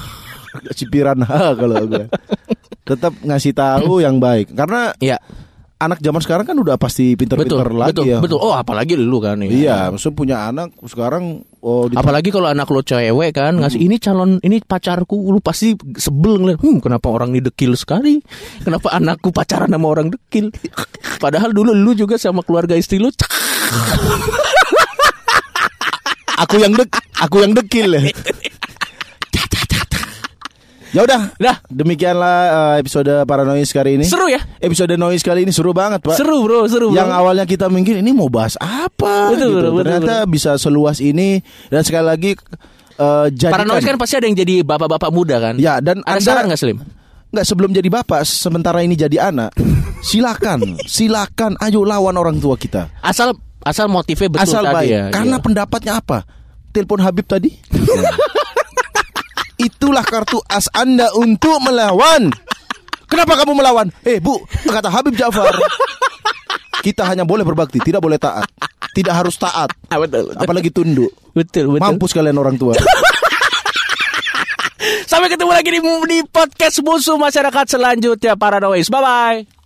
S3: [LAUGHS]
S2: si piranha kalau gue. Tetap ngasih tahu yang baik. Karena
S3: Iya
S2: anak zaman sekarang kan udah pasti pinter-pinter lagi
S3: betul
S2: ya.
S3: betul. Oh apalagi lu kan ya.
S2: Iya, maksudnya punya anak sekarang oh di-
S3: Apalagi kalau anak lo cewek kan ngasih ini calon ini pacarku. Lu pasti sebel ngeliat hmm, kenapa orang ini dekil sekali? Kenapa anakku pacaran sama orang dekil? Padahal dulu lu juga sama keluarga istri lu
S2: aku yang dek aku yang dekil [LAUGHS] ya. Udah,
S3: Dah.
S2: demikianlah eh, episode Paranoid kali ini.
S3: seru ya
S2: Episode noise kali ini seru banget, Pak.
S3: seru bro seru bro.
S2: Yang awalnya kita mungkin ini mau bahas apa
S3: Betul,
S2: gitu.
S3: betul, betul,
S2: Ternyata bisa seluas ini dan sekali lagi eh jadikan
S3: Paranoid kan pasti ada yang jadi bapak-bapak muda kan
S2: Ya, dan
S3: ada
S2: Anda-
S3: saran nggak Slim
S2: nggak sebelum jadi bapak sementara ini jadi anak silakan [LAUGHS] silakan ayo lawan orang tua kita
S3: asal asal motifnya betul
S2: asal
S3: tadi
S2: baik
S3: ya
S2: karena
S3: Iya.
S2: pendapatnya apa telepon Habib tadi [LAUGHS] itulah kartu as anda untuk melawan. Kenapa kamu melawan? Eh bu kata Habib Ja'far. Kita hanya boleh berbakti tidak boleh taat. Tidak harus taat.
S3: Ah, betul, betul.
S2: apalagi tunduk.
S3: Betul betul.
S2: Mampus kalian orang tua. [LAUGHS]
S3: Sampai ketemu lagi di, di podcast musuh masyarakat selanjutnya. Paranoid bye bye